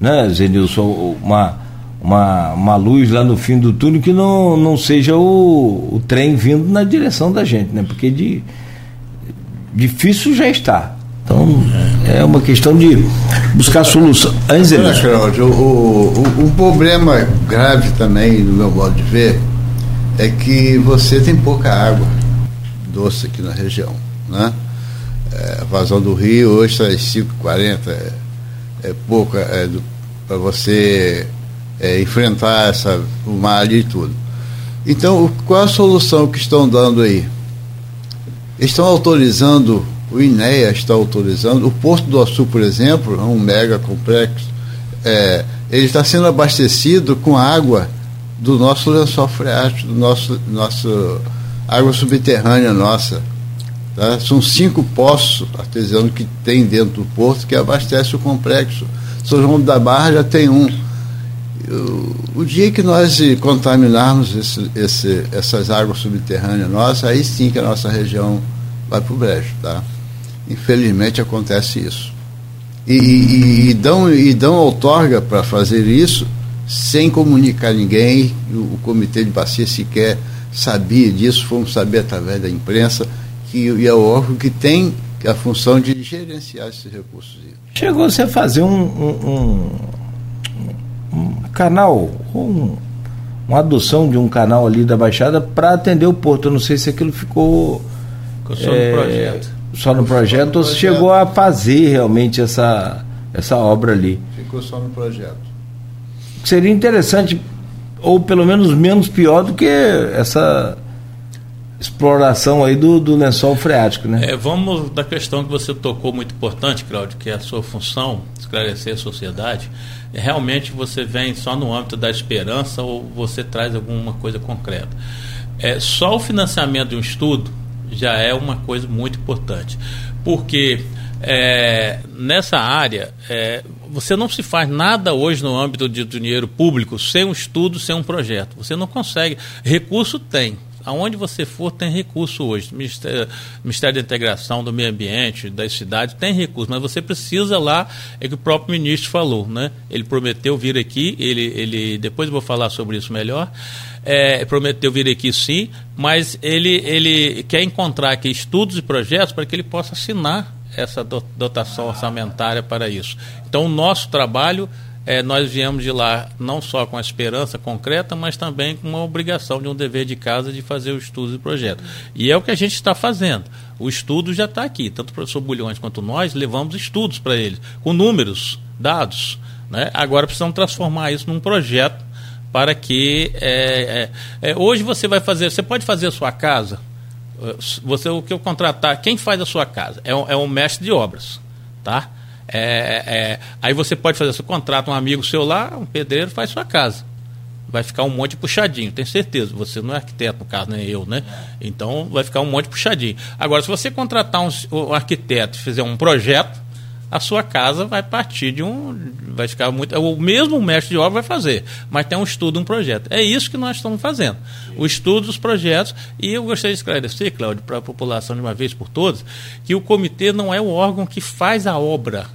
né, Zenilson, uma, uma, uma luz lá no fim do túnel que não, não seja o, o trem vindo na direção da gente, né? Porque de difícil já está. Então, é uma questão de buscar solução. Olha, o, o, o problema grave também, no meu modo de ver, é que você tem pouca água doce aqui na região. Né? É, a vazão do rio hoje está em 5,40, é, é pouca é, para você é, enfrentar essa, o mar e tudo. Então, qual a solução que estão dando aí? Estão autorizando, o INEA está autorizando, o Porto do Açu, por exemplo, é um mega complexo, é, ele está sendo abastecido com água do nosso lençol freático, do nosso, nosso água subterrânea nossa. Tá? São cinco poços artesianos que tem dentro do porto que abastece o complexo. São João da Barra já tem um. O, dia que nós contaminarmos esse, esse, essas águas subterrâneas nossas, aí sim que a nossa região vai para o brejo, tá? Infelizmente acontece isso. E, e, e dão, e dão outorga para fazer isso sem comunicar ninguém, o, o, comitê de bacia sequer sabia disso, fomos saber através da imprensa, que é o órgão que tem a função de gerenciar esses recursos. Chegou você a fazer um, um, um, um canal, um, uma adoção de um canal ali da Baixada para atender o porto. Eu não sei se aquilo ficou Ficou só é, no projeto. Só no projeto ou chegou a fazer realmente essa, essa obra ali? Ficou só no projeto. Seria interessante, ou pelo menos menos pior do que essa exploração aí do, do lençol freático, né? É, vamos da questão que você tocou muito importante, Cláudio, que é a sua função, esclarecer a sociedade. Realmente você vem só no âmbito da esperança ou você traz alguma coisa concreta? É, só o financiamento de um estudo já é uma coisa muito importante. Porque é, nessa área, é, você não se faz nada hoje no âmbito de dinheiro público sem um estudo, sem um projeto. Você não consegue. Recurso tem. Aonde você for, tem recurso hoje. Ministério, Ministério da Integração, do Meio Ambiente, das cidades, tem recurso. Mas você precisa lá, é que o próprio ministro falou, né? Ele prometeu vir aqui, ele, ele depois eu vou falar sobre isso melhor é, prometeu vir aqui sim, mas ele, ele quer encontrar aqui estudos e projetos para que ele possa assinar essa dotação orçamentária para isso. Então, o nosso trabalho, é, nós viemos de lá não só com a esperança concreta, mas também com uma obrigação de um dever de casa de fazer o estudo e projeto. E é o que a gente está fazendo. O estudo já está aqui. Tanto o professor Bulhões quanto nós levamos estudos para ele, com números, dados. Né? Agora precisamos transformar isso num projeto para que é, é, é, hoje você vai fazer, você pode fazer a sua casa, você o que eu contratar, quem faz a sua casa é um, é um mestre de obras, tá? É, é, aí você pode fazer, você contrata um amigo seu lá, um pedreiro faz sua casa, vai ficar um monte puxadinho, tenho certeza. Você não é arquiteto, no caso, nem eu, né? Então vai ficar um monte puxadinho. Agora, se você contratar um, um arquiteto e fizer um projeto, a sua casa vai partir de um. Vai ficar muito. O mesmo mestre de obra vai fazer, mas tem um estudo, um projeto. É isso que nós estamos fazendo. O estudo dos projetos. E eu gostaria de esclarecer, Cláudio, para a população de uma vez por todas, que o comitê não é o órgão que faz a obra.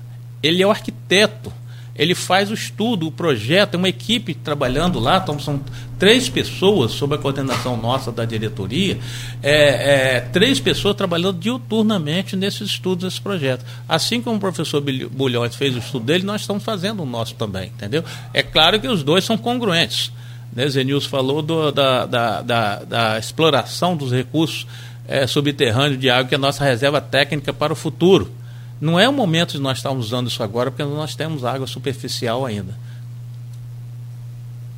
Ele é o arquiteto ele faz o estudo, o projeto, é uma equipe trabalhando lá, então são três pessoas sob a coordenação nossa da diretoria, é, é, três pessoas trabalhando diuturnamente nesses estudos, nesses projetos. Assim como o professor Bulhões fez o estudo dele, nós estamos fazendo o nosso também, entendeu? É claro que os dois são congruentes. Né? Zenils falou do, da, da, da, da exploração dos recursos é, subterrâneo de água, que é a nossa reserva técnica para o futuro. Não é o momento de nós estarmos usando isso agora, porque nós temos água superficial ainda.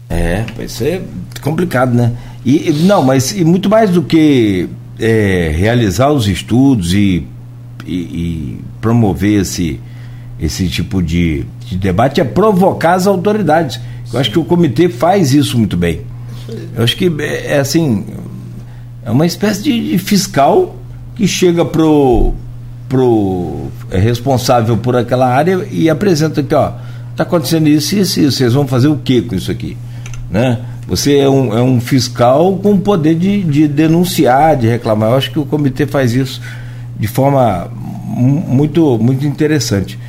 É, vai ser complicado, né? E, não, mas e muito mais do que é, realizar os estudos e, e, e, promover esse, esse tipo de, de, debate é provocar as autoridades. Eu acho que o comitê faz isso muito bem. Eu acho que é, é assim, é uma espécie de, de fiscal que chega pro, pro é responsável por aquela área e apresenta aqui, ó, tá acontecendo isso e isso, vocês vão fazer o que com isso aqui? Né? Você é um, é um fiscal com poder de, de denunciar, de reclamar. Eu acho que o comitê faz isso de forma muito, muito interessante.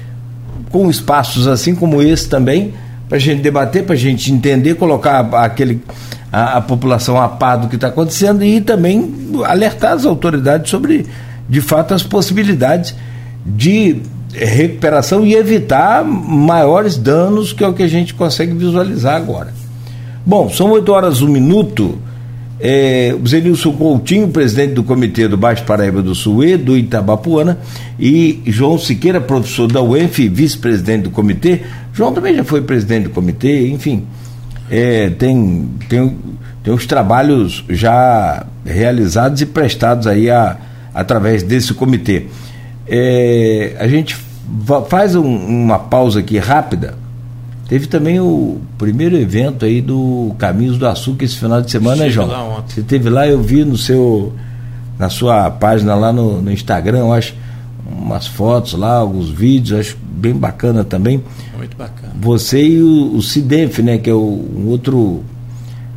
Com espaços assim como esse também, para a gente debater, para a gente entender, colocar aquele, a, a população a par do que está acontecendo e também alertar as autoridades sobre, de fato, as possibilidades de recuperação e evitar maiores danos, que é o que a gente consegue visualizar agora. Bom, são 8 horas, um minuto. É, o Zenilson Coutinho, presidente do Comitê do Baixo Paraíba do Sul e do Itabapuana, e João Siqueira, professor da UENF, vice-presidente do comitê. João também já foi presidente do comitê, enfim, é, tem, tem, tem os trabalhos já realizados e prestados aí a, através desse comitê. É, a gente faz um, uma pausa aqui rápida Teve também o primeiro evento aí do Caminhos do Açúcar esse final de semana, né, João? Lá. Você teve lá, eu vi no seu na sua página lá no, no Instagram, eu acho umas fotos lá, alguns vídeos, acho bem bacana também. Muito bacana. Você e o, o CIDENF, né, que é o, um outro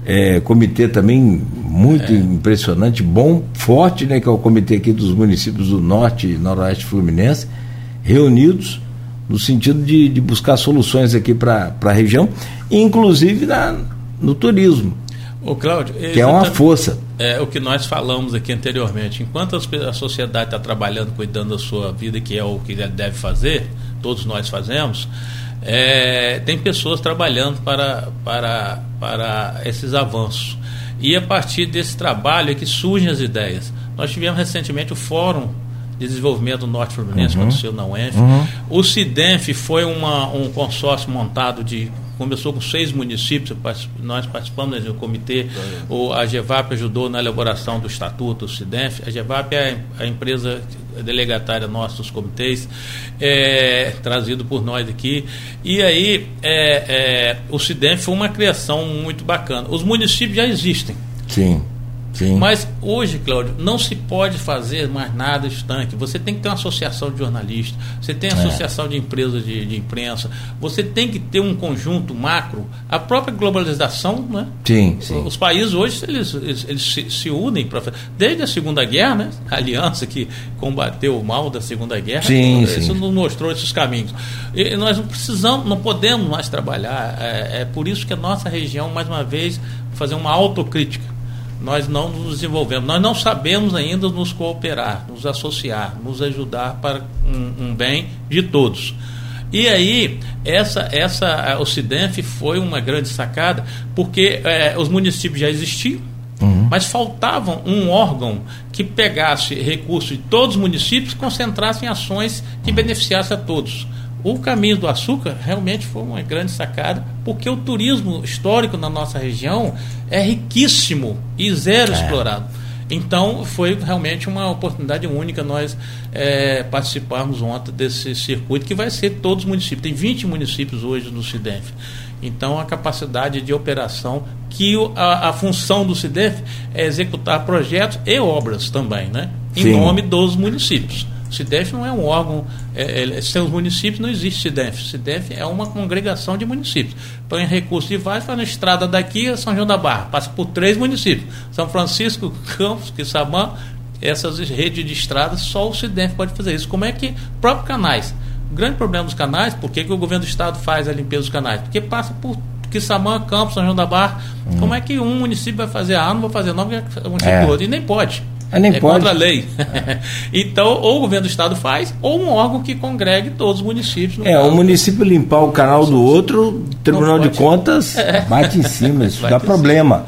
é, comitê também muito é. impressionante, bom, forte, né, que é o comitê aqui dos municípios do Norte e Noroeste Fluminense, reunidos no sentido de, de buscar soluções aqui para a região, inclusive na, no turismo. O Cláudio, que é uma força. É o que nós falamos aqui anteriormente. Enquanto a sociedade está trabalhando, cuidando da sua vida, que é o que ele deve fazer, todos nós fazemos, é, tem pessoas trabalhando para, para, para esses avanços. E a partir desse trabalho é que surgem as ideias. Nós tivemos recentemente o Fórum de Desenvolvimento do Norte Fluminense, uhum. aconteceu na UENF. Uhum. O CIDENF foi uma, um consórcio montado de. Começou com seis municípios, nós participamos do comitê, o, a GEVAP ajudou na elaboração do estatuto do CIDENF. A GEVAP é a empresa delegatária nossa dos comitês, é, trazido por nós aqui. E aí, é, é, o CIDENF foi uma criação muito bacana. Os municípios já existem. Sim. Sim. Mas hoje, Cláudio, não se pode fazer mais nada estanque. Você tem que ter uma associação de jornalistas, você tem a é. associação de empresas de, de, imprensa, você tem que ter um conjunto macro. A própria globalização, né? Sim, sim. Os países hoje eles, eles, eles se, se, unem para desde a Segunda Guerra, né? A aliança que combateu o mal da Segunda Guerra. Sim, isso sim. nos mostrou esses caminhos. E nós não precisamos, não podemos mais trabalhar. É, é por isso que a nossa região, mais uma vez, fazer uma autocrítica nós não nos desenvolvemos, nós não sabemos ainda nos cooperar, nos associar, nos ajudar para um, um bem de todos. E aí, essa, essa, o CIDENF foi uma grande sacada, porque é, os municípios já existiam, uhum. mas faltava um órgão que pegasse recursos de todos os municípios e concentrasse em ações que beneficiassem a todos. O caminho do açúcar realmente foi uma grande sacada, porque o turismo histórico na nossa região é riquíssimo e zero é. explorado. Então foi realmente uma oportunidade única nós é, participarmos ontem desse circuito, que vai ser todos os municípios. Tem 20 municípios hoje no CIDEF. Então a capacidade de operação, que a, a função do CIDEF é executar projetos e obras também, né? Em Sim. nome dos municípios. O CIDEF não é um órgão, é, é, sem os municípios não existe CIDEF. O CIDEF é uma congregação de municípios. Põe recursos de vários, faz na estrada daqui a São João da Barra, passa por três municípios: São Francisco, Campos, Quissamã, essas redes de estradas, só o CIDEF pode fazer isso. Como é que próprios canais? O grande problema dos canais, por que, que o governo do estado faz a limpeza dos canais? Porque passa por Quissamã, Campos, São João da Barra. Hum. Como é que um município vai fazer A, não vai fazer não, porque é um município é. outro. E nem pode. É, nem é pode. contra a lei. então, ou o governo do estado faz, ou um órgão que congregue todos os municípios. É, o município limpar o canal do outro, Tribunal de Contas é. bate em cima, isso dá problema.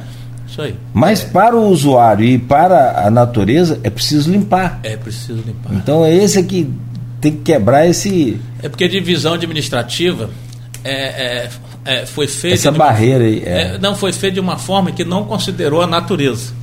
Isso aí. Mas é. para o usuário e para a natureza é preciso limpar. É preciso limpar. Então é esse que tem que quebrar esse. É porque a divisão administrativa é, é, é, foi feita. Essa barreira aí. É. não, foi feita de uma forma que não considerou a natureza.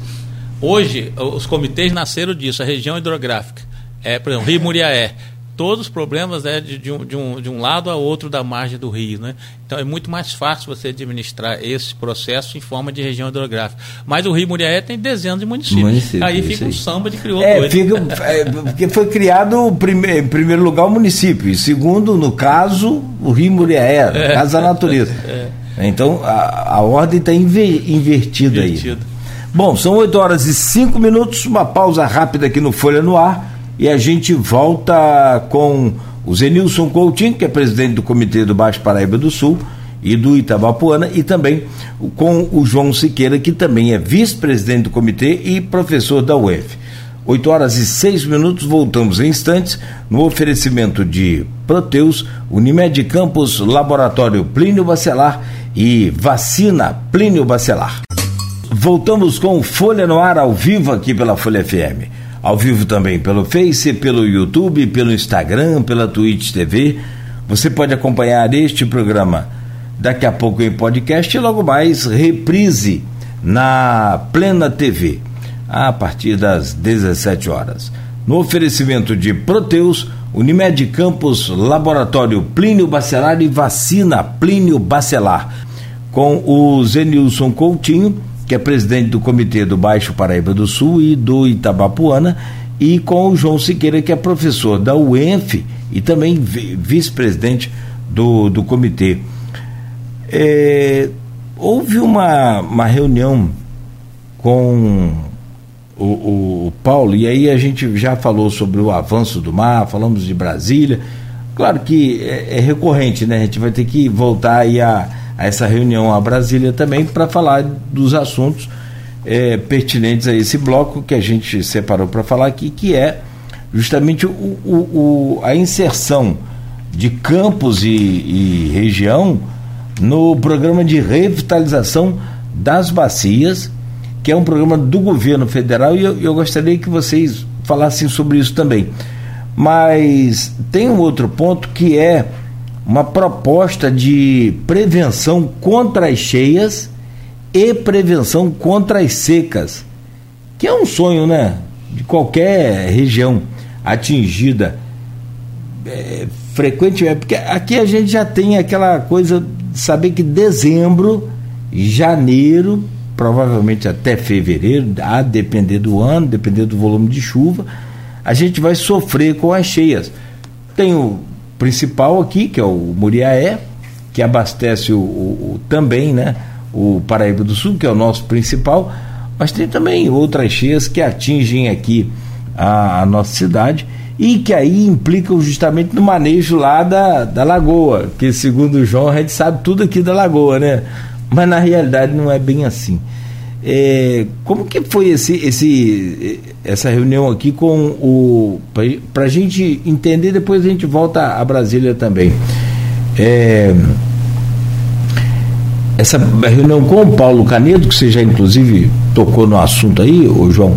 Hoje, os comitês nasceram disso, a região hidrográfica. É, por exemplo, Rio Muriaé todos os problemas né, de, de, um, de, um, de um lado a outro da margem do rio. Né? Então é muito mais fácil você administrar esse processo em forma de região hidrográfica. Mas o Rio Muriaé tem dezenas de municípios. Município, aí fica aí. um samba de crioulo é, fica, é, porque foi criado, prime, em primeiro lugar, o município. E segundo, no caso, o Rio Muriaé, é. caso da natureza. É. Então a, a ordem está inver, invertida aí. Bom, são 8 horas e 5 minutos, uma pausa rápida aqui no Folha no Ar e a gente volta com o Zenilson Coutinho, que é presidente do Comitê do Baixo Paraíba do Sul e do Itabapuana, e também com o João Siqueira, que também é vice-presidente do comitê e professor da UF. 8 horas e 6 minutos, voltamos em instantes no oferecimento de Proteus, Unimed Campos, Laboratório Plínio Bacelar e Vacina Plínio Bacelar. Voltamos com Folha no Ar ao vivo aqui pela Folha FM ao vivo também pelo Face, pelo YouTube, pelo Instagram, pela Twitch TV. Você pode acompanhar este programa daqui a pouco em podcast e logo mais reprise na Plena TV a partir das 17 horas. No oferecimento de Proteus, Unimed Campos, Laboratório Plínio Bacelar e Vacina Plínio Bacelar. Com o Zenilson Coutinho que é presidente do Comitê do Baixo Paraíba do Sul e do Itabapuana, e com o João Siqueira, que é professor da UENF e também vice-presidente do, do comitê. É, houve uma, uma reunião com o, o, o, Paulo, e aí a gente já falou sobre o avanço do mar, falamos de Brasília. Claro que é, é recorrente, né? A gente vai ter que voltar aí a essa reunião a Brasília também para falar dos assuntos é, pertinentes a esse bloco que a gente separou para falar aqui, que é justamente o, o, o, a inserção de campos e, e, região no programa de revitalização das bacias, que é um programa do governo federal, e eu, eu gostaria que vocês falassem sobre isso também. Mas tem um outro ponto que é uma proposta de prevenção contra as cheias e prevenção contra as secas, que é um sonho, né? De qualquer região atingida é, frequentemente, porque aqui a gente já tem aquela coisa de saber que dezembro, janeiro, provavelmente até fevereiro, a depender do ano, depender do volume de chuva, a gente vai sofrer com as cheias. Tem o principal aqui, que é o Muriaé, que abastece o, o, o, também né, o Paraíba do Sul, que é o nosso principal, mas tem também outras cheias que atingem aqui a, a nossa cidade e que aí implicam justamente no manejo lá da, da lagoa, que segundo o João a gente sabe tudo aqui da lagoa, né? Mas na realidade não é bem assim. É, como que foi esse, esse, essa reunião aqui com o. para a gente entender, depois a gente volta a Brasília também. É, essa reunião com o Paulo Canedo, que você já inclusive tocou no assunto aí, o João,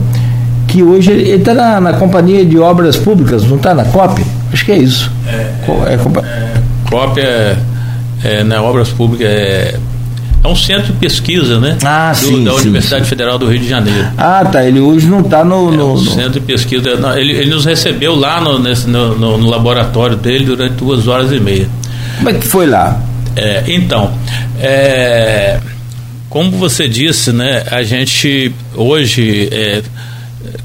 que hoje ele está na, na, Companhia de Obras Públicas, não está na COP? Acho que é isso. É, é, é, é COP é, é, na Obras Públicas é é um centro de pesquisa, né? Ah, do, sim, da sim, Universidade sim. Federal do Rio de Janeiro. Ah, tá. Ele hoje não está no, no, é um centro de pesquisa. Ele, ele nos recebeu lá no, nesse, no, no, no, laboratório dele durante duas horas e meia. Como é que foi lá? É, então, é, como você disse, né? A gente hoje, é,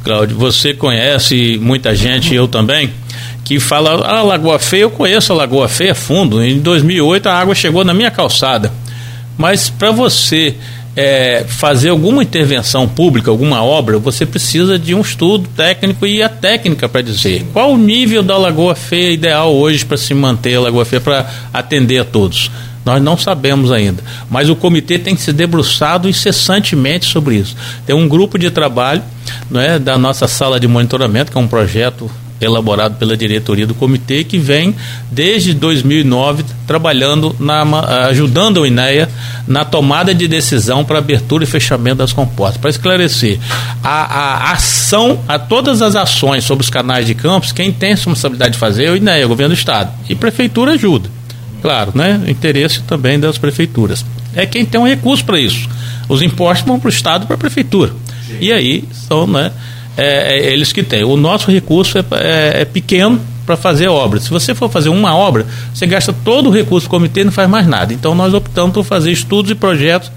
Cláudio, você conhece muita gente, eu também que fala, ah, Lagoa Feia, eu conheço a Lagoa Feia fundo. Em 2008 a água chegou na minha calçada. Mas para você é, fazer alguma intervenção pública, alguma obra, você precisa de um estudo técnico e a técnica para dizer qual o nível da Lagoa Feia ideal hoje para se manter a Lagoa Feia para atender a todos. Nós não sabemos ainda, mas o comitê tem se debruçado incessantemente sobre isso. Tem um grupo de trabalho não é, da nossa sala de monitoramento, que é um projeto elaborado pela diretoria do comitê, que vem desde 2009 trabalhando, na, ajudando o INEA na tomada de decisão para abertura e fechamento das comportas. Para esclarecer, a, a, ação, a todas as ações sobre os canais de campos, quem tem responsabilidade de fazer é o INEA, o governo do Estado. E prefeitura ajuda. Claro, né? Interesse também das prefeituras. É quem tem um recurso para isso. Os impostos vão para o Estado e para a prefeitura. E aí são, né? É, é, eles que têm. O nosso recurso é, é, é pequeno para fazer obra. Se você for fazer uma obra, você gasta todo o recurso do comitê e não faz mais nada. Então nós optamos por fazer estudos e projetos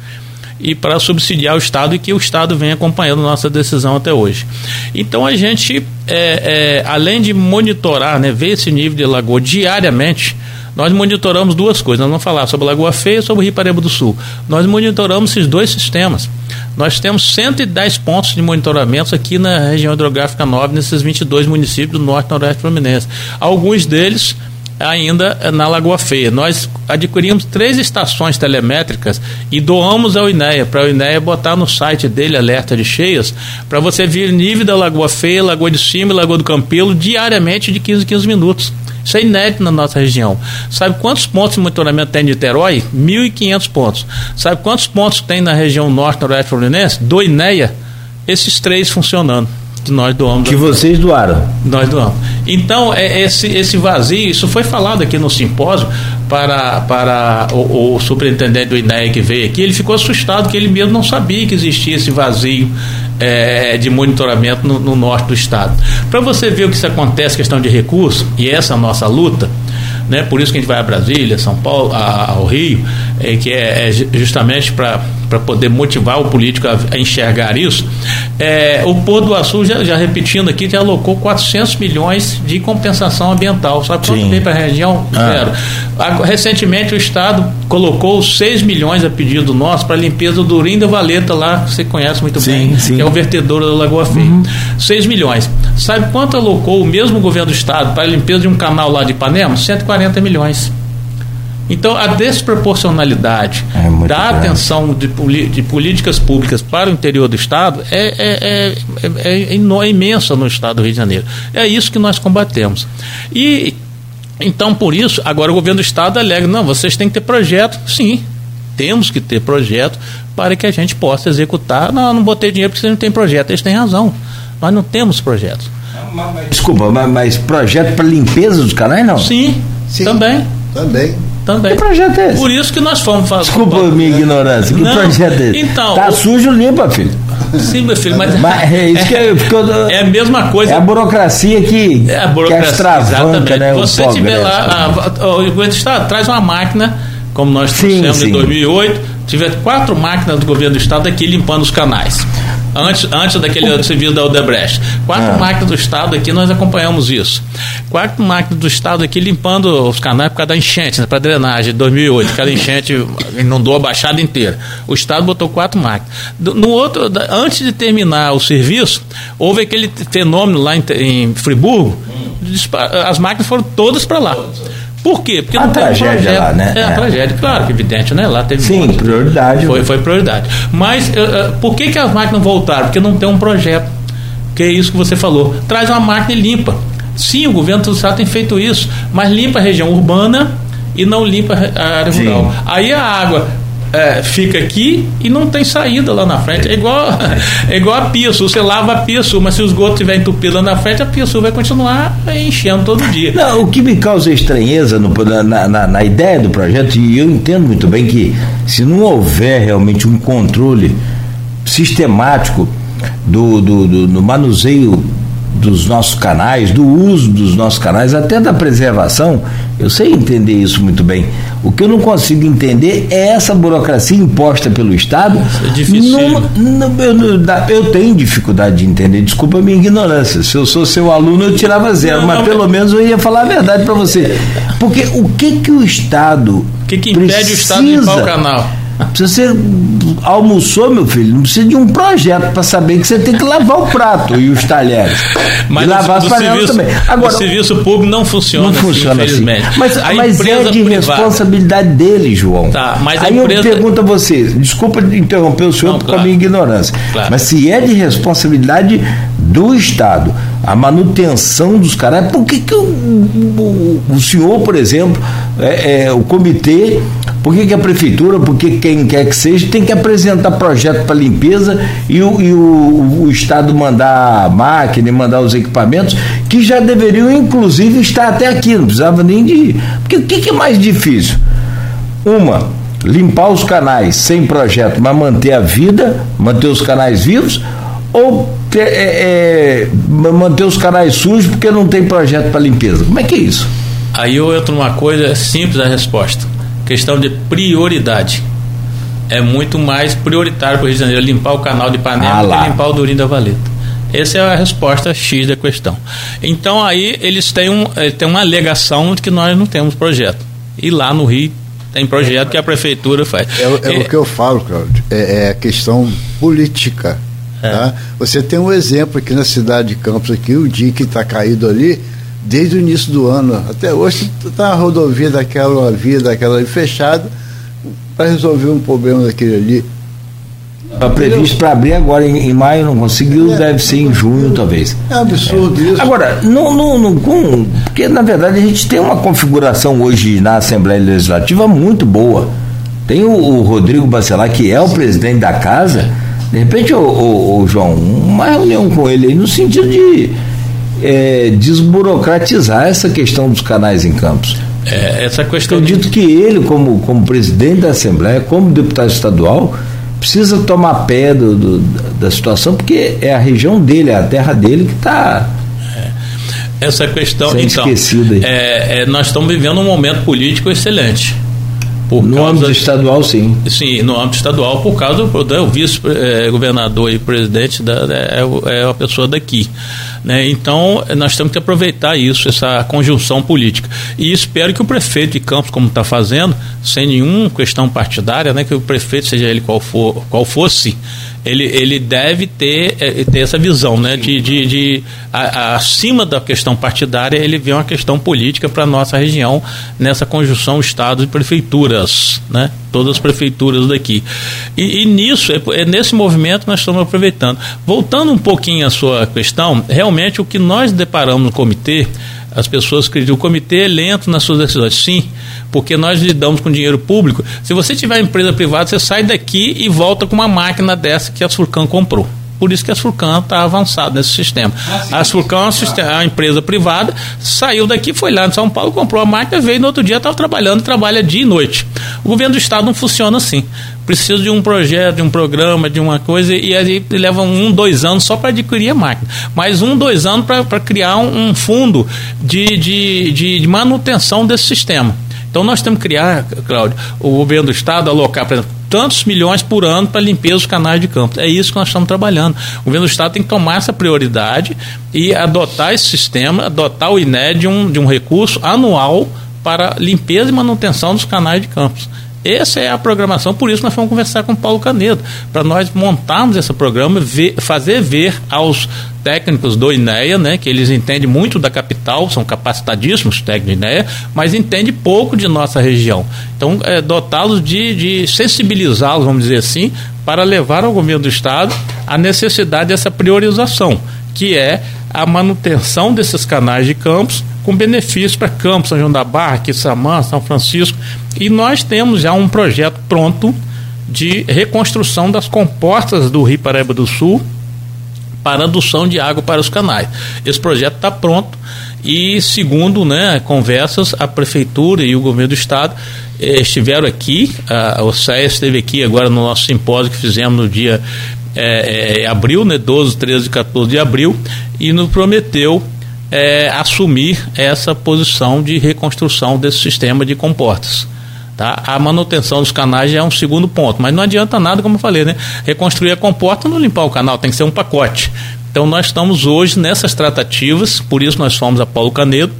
e para subsidiar o Estado e que o Estado vem acompanhando nossa decisão até hoje. Então a gente, é, é, além de monitorar, né, ver esse nível de lagoa diariamente, nós monitoramos duas coisas. Nós vamos falar sobre Lagoa Feia e sobre Rio Pareba do Sul. Nós monitoramos esses dois sistemas. Nós temos 110 pontos de monitoramento aqui na região hidrográfica 9, nesses 22 municípios do norte e noroeste fluminense. Alguns deles ainda na Lagoa Feia. Nós adquirimos três estações telemétricas e doamos ao INEA, para o INEA botar no site dele alerta de cheias, para você ver nível da Lagoa Feia, Lagoa de Cima e Lagoa do Campelo diariamente de 15 em 15 minutos. Isso é inédito na nossa região. Sabe quantos pontos de monitoramento tem em Niterói? 1.500 pontos. Sabe quantos pontos tem na região norte, noroeste fluminense? Do INEA, esses três funcionando que nós doamos. Que vocês doaram. Nós doamos. Então, é, esse, esse vazio, isso foi falado aqui no simpósio para, para o, o superintendente do INEA que veio aqui, ele ficou assustado que ele mesmo não sabia que existia esse vazio é, de monitoramento no, no norte do estado. Para você ver o que isso acontece, questão de recursos, e essa é a nossa luta, né? Por isso que a gente vai a Brasília, São Paulo, a, ao Rio, é, que é, é justamente para poder motivar o político a, a enxergar isso. É, o Porto do Açul, já, já, repetindo aqui, já alocou 400 milhões de compensação ambiental. Sabe quanto veio para a região? Ah. Zero. A, recentemente o Estado colocou 6 milhões a pedido nosso para a limpeza do Rim da Valeta, lá que você conhece muito sim, bem, sim. que é o vertedouro da Lagoa Feia. Uhum. 6 milhões. Sabe quanto alocou o mesmo governo do Estado para a limpeza de um canal lá de Ipanema? 140 milhões. Então, a desproporcionalidade é da grande. atenção de, de, políticas públicas para o interior do Estado é, é, é, é, é imensa no Estado do Rio de Janeiro. É isso que nós combatemos. E, então, por isso, agora o governo do Estado alega: não, vocês têm que ter projeto. Sim, temos que ter projeto para que a gente possa executar. Não, não botei dinheiro porque vocês não têm projeto. Eles têm razão. Nós não temos projeto. Desculpa, mas, mas projeto para limpeza dos canais não? Sim, Sim. também. Também. Também. Que projeto é esse? Por isso que nós fomos fazer. Desculpa a minha ignorância. Que não, projeto é esse? Então, tá o... sujo, limpa, filho. Sim, meu filho, mas. mas é, isso que é, é a mesma coisa. É a burocracia que. É a burocracia. Que extravanca, né? Você tiver lá. A, o governo Estado traz uma máquina, como nós trouxemos em 2008, tiver quatro máquinas do governo do Estado aqui limpando os canais antes, antes daquele serviço da Odebrecht. Quatro é. máquinas do Estado aqui, nós acompanhamos isso. Quatro máquinas do Estado aqui limpando os canais por causa da enchente, né, para drenagem, de 2008. Aquela enchente inundou a Baixada inteira. O Estado botou quatro máquinas. No outro, antes de terminar o serviço, houve aquele fenômeno lá em, em Friburgo, as máquinas foram todas para lá. Por quê? Porque a não tragédia um lá, né? É, a é. tragédia, claro, que evidente, né? Lá teve Sim, prioridade. Foi, foi prioridade. Mas uh, por que, que as máquinas voltaram? Porque não tem um projeto. Que é isso que você falou. Traz uma máquina e limpa. Sim, o governo do estado tem feito isso, mas limpa a região urbana e não limpa a área rural. Aí a água é, fica aqui e não tem saída lá na frente. É igual, é igual a pia sul. Você lava a pia sul, mas se o esgoto estiver entupido lá na frente, a pia sul vai continuar enchendo todo dia. Não, o que me causa estranheza no, na, na, na, ideia do projeto, e eu entendo muito bem que se não houver realmente um controle sistemático do, do, do, do manuseio dos nossos canais, do uso dos nossos canais, até da preservação, eu sei entender isso muito bem. O que eu não consigo entender é essa burocracia imposta pelo Estado. Isso é difícil. eu, eu, tenho dificuldade de entender, desculpa a minha ignorância. Se eu sou seu aluno, eu tirava zero, não, mas pelo menos eu ia falar a verdade para você. Porque o que que o Estado. O que, que impede precisa... o Estado de limpar o canal? Se você almoçou, meu filho, não precisa de um projeto para saber que você tem que lavar o prato e os talheres. Mas e lavar as panelas também. Agora, o serviço público não funciona, não funciona assim, Assim. Mas, a mas é de privada. responsabilidade dele, João. Tá, mas Aí empresa... eu pergunto a você, desculpa interromper o senhor não, com claro, a minha ignorância, claro. mas se é de responsabilidade do Estado a manutenção dos canais, por que, que o, o, o senhor, por exemplo, é, é, o comitê, por que, que a prefeitura, por que quem quer que seja, tem que apresentar projeto para limpeza e, o, e o, o Estado mandar a máquina mandar os equipamentos que já deveriam, inclusive, estar até aqui, não precisava nem de. Porque o que, que é mais difícil? Uma, limpar os canais sem projeto, mas manter a vida, manter os canais vivos, ou é, é, manter os canais sujos porque não tem projeto para limpeza? Como é que é isso? Aí eu entro numa coisa simples a resposta: questão de prioridade. É muito mais prioritário para o Rio de Janeiro limpar o canal de Ipanema ah, do que limpar o Durim da Valeta. Essa é a resposta X da questão. Então aí eles têm, um, eh, têm uma alegação de que nós não temos projeto. E lá no Rio tem projeto que a prefeitura faz. É, é, é o que eu falo, Claudio. É, é questão política. É. Tá? Você tem um exemplo aqui na cidade de Campos, aqui, o dia que está caído ali, desde o início do ano até hoje, está a rodovia daquela via daquela ali fechada para resolver um problema daquele ali. Está previsto para abrir agora em, em, maio, não conseguiu, é, deve ser em junho talvez. É absurdo é. isso. Agora, não, não, não, com, porque na verdade a gente tem uma configuração hoje na Assembleia Legislativa muito boa. Tem o, o Rodrigo Bacelar, que é o presidente da casa, de repente, o, o, o João, uma reunião com ele aí no sentido de é, desburocratizar essa questão dos canais em campos. É, essa questão. Acredito de... que ele, como, como presidente da Assembleia, como deputado estadual, precisa tomar pé do, do, da situação, porque é a região dele, é a terra dele que está. É. Essa questão, então, é, é, nós estamos vivendo um momento político excelente. no âmbito estadual, sim. Sim, no âmbito estadual, por causa do vice-governador e presidente da, é, é uma pessoa daqui. Né? Então, nós temos que aproveitar isso, essa conjunção política. E espero que o prefeito de Campos, como está fazendo, sem nenhuma questão partidária, né, que o prefeito, seja ele qual, for, qual fosse, ele, ele deve ter, é, ter essa visão, né? De, de, de a, a, acima da questão partidária, ele vê uma questão política para a nossa região nessa conjunção Estado e prefeituras, né? Todas as prefeituras daqui. E, e nisso, é, é, nesse movimento nós estamos aproveitando. Voltando um pouquinho à sua questão, realmente o que nós deparamos no comitê as pessoas acreditam, o comitê é lento nas suas decisões. Sim, porque nós lidamos com dinheiro público. Se você tiver empresa privada, você sai daqui e volta com uma máquina dessa que a Surcan comprou. Por isso que a Surcan está avançada nesse sistema. Ah, a Surcan é uma empresa privada, saiu daqui, foi lá em São Paulo, comprou a máquina, veio no outro dia, estava trabalhando, trabalha dia e noite. O governo do estado não funciona assim. Precisa de um projeto, de um programa, de uma coisa, e aí leva um, dois anos só para adquirir a máquina. Mais um, dois anos para criar um, um fundo de, de, de manutenção desse sistema. Então nós temos que criar, Cláudio, o governo do estado alocar, por exemplo, tantos milhões por ano para limpeza dos canais de campo. É isso que nós estamos trabalhando. O governo do estado tem que tomar essa prioridade e adotar esse sistema, adotar o INE de um, de um recurso anual para limpeza e manutenção dos canais de campos. Essa é a programação, por isso nós fomos conversar com o Paulo Canedo, para nós montarmos esse programa, ver, fazer ver aos técnicos do INEA, né, que eles entendem muito da capital, são capacitadíssimos técnicos do INEA, mas entendem pouco de nossa região. Então, é, dotá-los de, de sensibilizá-los, vamos dizer assim, para levar ao governo do Estado a necessidade dessa priorização, que é a manutenção desses canais de campos com benefícios para Campos, São João da Barra, Quissamã, São Francisco. E nós temos já um projeto pronto de reconstrução das comportas do Rio Paraíba do Sul para adução de água para os canais. Esse projeto está pronto e, segundo né, conversas, a Prefeitura e o Governo do Estado eh, estiveram aqui, a, o SES esteve aqui agora no nosso simpósio que fizemos no dia é, é, abril, né, 12, 13 e 14 de abril, e nos prometeu é, assumir essa posição de reconstrução desse sistema de comportas. Tá? A manutenção dos canais é um segundo ponto, mas não adianta nada, como eu falei, né? Reconstruir a comporta não limpar o canal, tem que ser um pacote. Então nós estamos hoje nessas tratativas, por isso nós fomos a Paulo Canedo,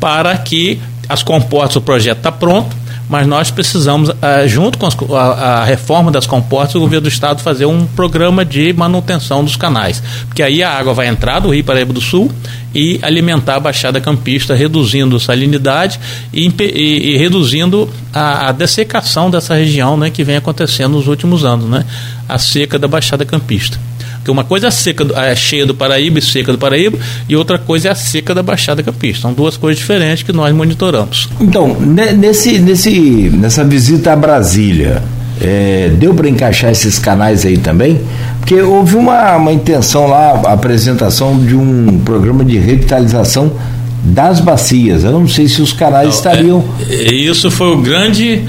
para que as comportas, o projeto está pronto, mas nós precisamos, uh, junto com a, reforma das comportas, o governo do estado fazer um programa de manutenção dos canais, porque aí a água vai entrar do Rio Paraíba do Sul e alimentar a Baixada Campista, reduzindo salinidade e, e, e reduzindo a, a, dessecação dessa região, né, que vem acontecendo nos últimos anos, né, a seca da Baixada Campista Porque uma coisa é a seca, a cheia do Paraíba e seca do Paraíba, e outra coisa é a seca da Baixada Capista. São duas coisas diferentes que nós monitoramos. Então, nesse, nesse, nessa visita a Brasília, é, deu para encaixar esses canais aí também? Porque houve uma, uma intenção lá, a apresentação de um programa de revitalização das bacias. Eu não sei se os canais não, estariam. É, isso foi o grande,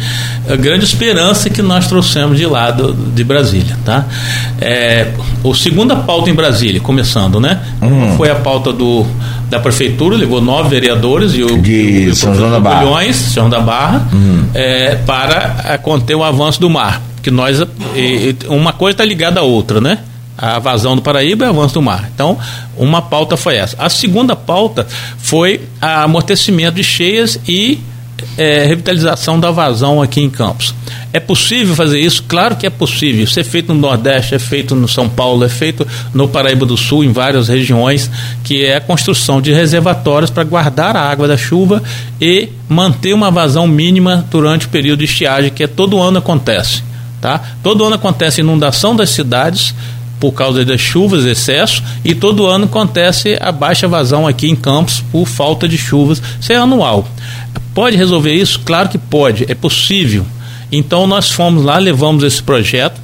a grande esperança que nós trouxemos de lá do, de Brasília. Tá? É, o segunda pauta em Brasília, começando, né? Hum. Foi a pauta do, da prefeitura, levou nove vereadores e o, de o, São João da Barra, Bulhões, São da Barra hum. é, para conter o avanço do mar. Que nós, e, uma coisa está ligada à outra, né? A vazão do Paraíba e o avanço do mar. Então, uma pauta foi essa. A segunda pauta foi a amortecimento de cheias e é, revitalização da vazão aqui em Campos. É possível fazer isso? Claro que é possível. Isso é feito no Nordeste, é feito no São Paulo, é feito no Paraíba do Sul, em várias regiões, que é a construção de reservatórios para guardar a água da chuva e manter uma vazão mínima durante o período de estiagem, que é todo ano acontece. Tá? Todo ano acontece inundação das cidades, por causa das chuvas, excesso, e todo ano acontece a baixa vazão aqui em Campos por falta de chuvas. Isso é anual. Pode resolver isso? Claro que pode, é possível. Então nós fomos lá, levamos esse projeto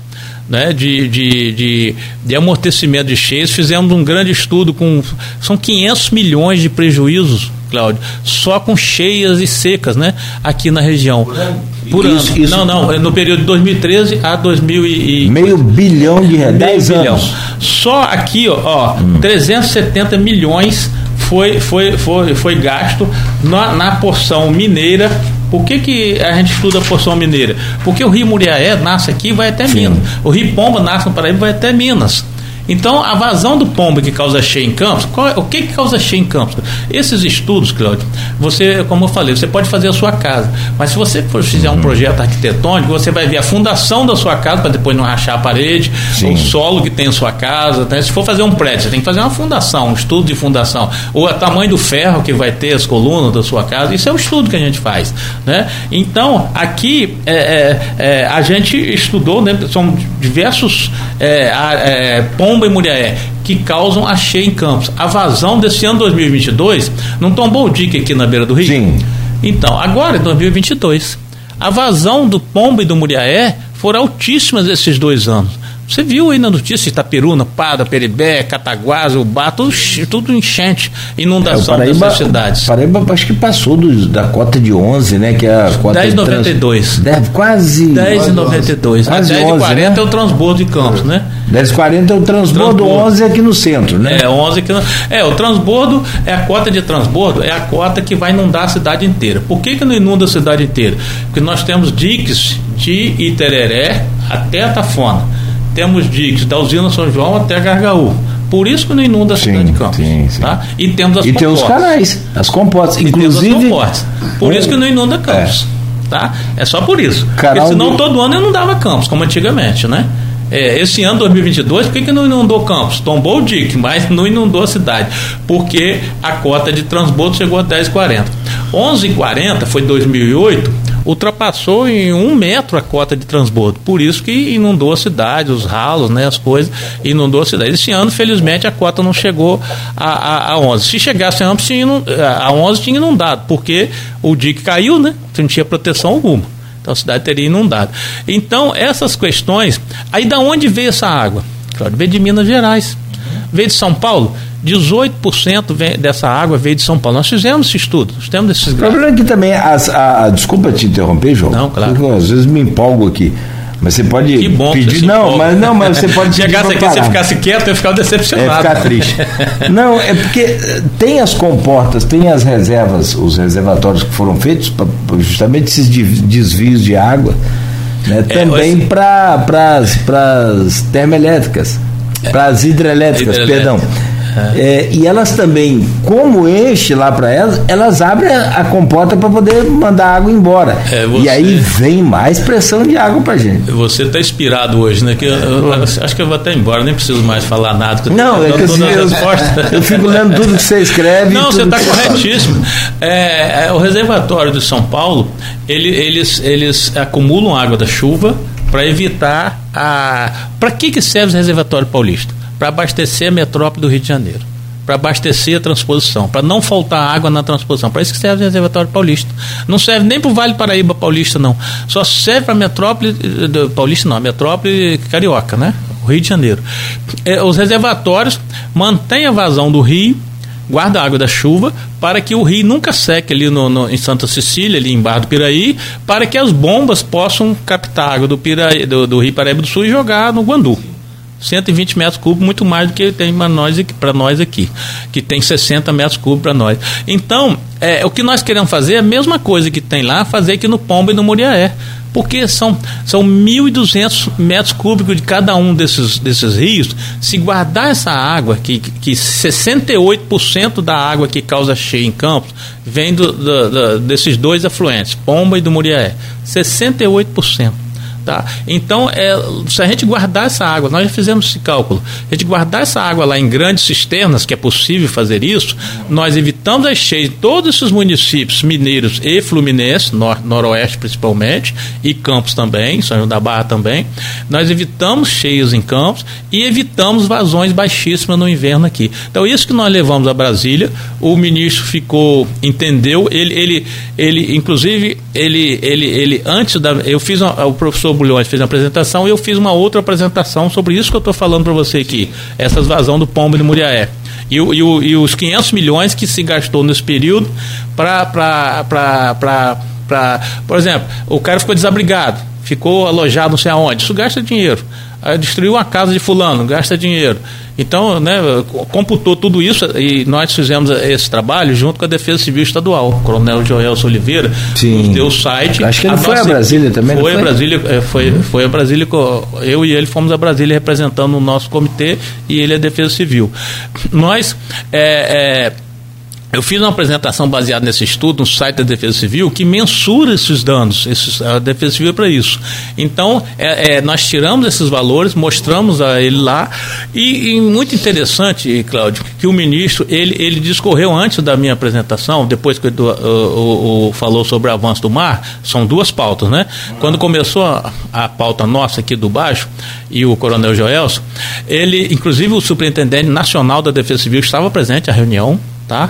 né, de, de, de, de, amortecimento de cheias, fizemos um grande estudo com. São 500 milhões de prejuízos, Cláudio, só com cheias e secas né, aqui na região. Por isso, ano. Isso, não, não, é no período de 2013 a 2000 e... Meio bilhão de reais. 10 bilhão. Anos. Só aqui, ó, ó hum. 370 milhões foi, foi, foi, foi gasto na, na porção mineira por que, que a gente estuda a porção mineira? Porque o rio Muriaé nasce aqui e vai até Sim. Minas. O rio Pomba nasce no Paraíba e vai até Minas. Então, a vazão do pombo que causa cheia em campos, qual, o que, que causa cheia em campos? Esses estudos, Cláudio, você, como eu falei, você pode fazer a sua casa, mas se você for fizer um projeto arquitetônico, você vai ver a fundação da sua casa para depois não rachar a parede, o solo que tem a sua casa. Né? Se for fazer um prédio, você tem que fazer uma fundação, um estudo de fundação, ou o tamanho do ferro que vai ter as colunas da sua casa. Isso é o estudo que a gente faz, né? Então, aqui é, é, é, a gente estudou, né? São diversos é, é, pontos Pomba e Muriaé, que causam a cheia em Campos. A vazão desse ano 2022 não tombou o dique aqui na beira do rio? Sim. Então, agora em 2022, a vazão do Pomba e do Muriaé foram altíssimas esses dois anos. Você viu aí na notícia Itaperuna, Pada, Peribé, Cataguás, Ubá, tudo, tudo enchente, inundação é, Paraíba, dessas cidades. Paraíba acho que passou do, da cota de 11, né? Que é a cota 10,92. Trans... Quase. 10,92. A 10,40 né? é o transbordo de Campos, né? 10,40 é o transbordo, transbordo, 11 aqui no centro, né? É, 11 aqui no... É, o transbordo, é a cota de transbordo, é a cota que vai inundar a cidade inteira. Por que, que não inunda a cidade inteira? Porque nós temos diques de Itereré até a Tafona temos diques da usina São João até Gargaú. Por isso que não inunda a cidade de Campos. Sim, sim. Tá? E temos as E tem os canais, as comportas. Inclusive. Comportas. Por isso que não inunda Campos. É. Tá? É só por isso. Canal Porque senão do... todo ano inundava Campos, como antigamente, né? É, esse ano 2022, por que, que não inundou Campos? Tombou o DIC, mas não inundou a cidade, porque a cota de transbordo chegou a 10,40. 11,40 foi 2008, ultrapassou em um metro a cota de transbordo. Por isso que inundou a cidade, os ralos, né, as coisas, inundou a cidade. Esse ano, felizmente, a cota não chegou a, a, a 11. Se chegasse a, a 11, tinha inundado, porque o DIC caiu, né? Não tinha proteção alguma. Então a cidade teria inundado. Então, essas questões. Aí da onde veio essa água? Claro, veio de Minas Gerais. Veio de São Paulo? 18% dessa água veio de São Paulo. Nós fizemos esse estudo, nós temos esses O problema é que também, as, a, desculpa te interromper, João. Não, claro. Porque às vezes me empolgo aqui. Mas você pode que bom pedir. Que não, mas não, mas você pode Chegasse aqui, se ficasse quieto, eu ia ficar decepcionado. É ficar triste. não, é porque eh, tem as comportas, tem as reservas, os reservatórios que foram feitos para justamente esses desvios de água, né, é, também para as termoelétricas, para as hidrelétricas, perdão. É, e elas também, como enche lá para elas, elas abrem a, a comporta para poder mandar água embora. É, você, e aí vem mais pressão de água para gente. Você está inspirado hoje, né? Que eu, eu, acho que eu vou até embora, nem preciso mais falar nada. não, é que assim, eu, eu, fico lendo tudo que você escreve. Não, você está corretíssimo. É, é, o reservatório de São Paulo, ele, eles, eles acumulam água da chuva para evitar a. Para que, que serve o reservatório paulista? Para abastecer a metrópole do Rio de Janeiro para abastecer a transposição, para não faltar água na transposição. Para isso que serve o reservatório paulista. Não serve nem para o Vale Paraíba Paulista, não. Só serve para a metrópole eh, paulista, não, a metrópole carioca, né? O Rio de Janeiro. É, os reservatórios mantêm a vazão do rio, guarda a água da chuva, para que o rio nunca seque ali no, no, em Santa Cecília, ali em Barra do Piraí, para que as bombas possam captar água do, Piraí, do, do Rio Paraíba do Sul e jogar no Guandu. 120 metros cúbicos, muito mais do que tem para nós, nós aqui, que tem 60 metros cúbicos para nós. Então, é, o que nós queremos fazer é a mesma coisa que tem lá, fazer aqui no Pomba e no Muriaé. Porque são, são 1.200 metros cúbicos de cada um desses, desses rios. Se guardar essa água, que, que 68% da água que causa cheia em Campos vem do, do, do, desses dois afluentes, Pomba e do Muriaé. 68%. Tá? Então, é, se a gente guardar essa água, nós já fizemos esse cálculo, a gente guardar essa água lá em grandes cisternas, que é possível fazer isso, nós evitamos as cheias de todos esses municípios mineiros e fluminenses, nor noroeste principalmente, e Campos também, São João da Barra também, nós evitamos cheias em Campos e evitamos vazões baixíssimas no inverno aqui. Então, isso que nós levamos a Brasília, o ministro ficou, entendeu, ele, ele, ele inclusive, ele, ele, ele antes da. Eu fiz uma, o professor Bulhões fez uma apresentação e eu fiz uma outra apresentação sobre isso que eu estou falando para você aqui, essas vazão do Pombo de Muriaé. E, e, e, os 500 milhões que se gastou nesse período para, por exemplo, o cara ficou desabrigado, ficou alojado não sei aonde, isso gasta dinheiro. Destruiu a casa de fulano, gasta dinheiro. Então, né, computou tudo isso e nós fizemos esse trabalho junto com a Defesa Civil Estadual. O Coronel Joelson Oliveira Sim. nos deu o site. Acho que ele a foi a Brasília também, foi? Foi a Brasília, é, foi, uhum. foi a Brasília, eu e ele fomos a Brasília representando o nosso comitê e ele é Defesa Civil. Nós, é, é, eu fiz uma apresentação baseada nesse estudo no site da Defesa Civil que mensura esses danos. Esses, a Defesa Civil é para isso. Então, é, é, nós tiramos esses valores, mostramos a ele lá e, e, muito interessante, Cláudio, que o ministro ele, ele discorreu antes da minha apresentação, depois que o, falou sobre o avanço do mar, são duas pautas, né? Quando começou a, a pauta nossa aqui do baixo e o Coronel Joelson, ele, inclusive o Superintendente Nacional da Defesa Civil estava presente à reunião tá?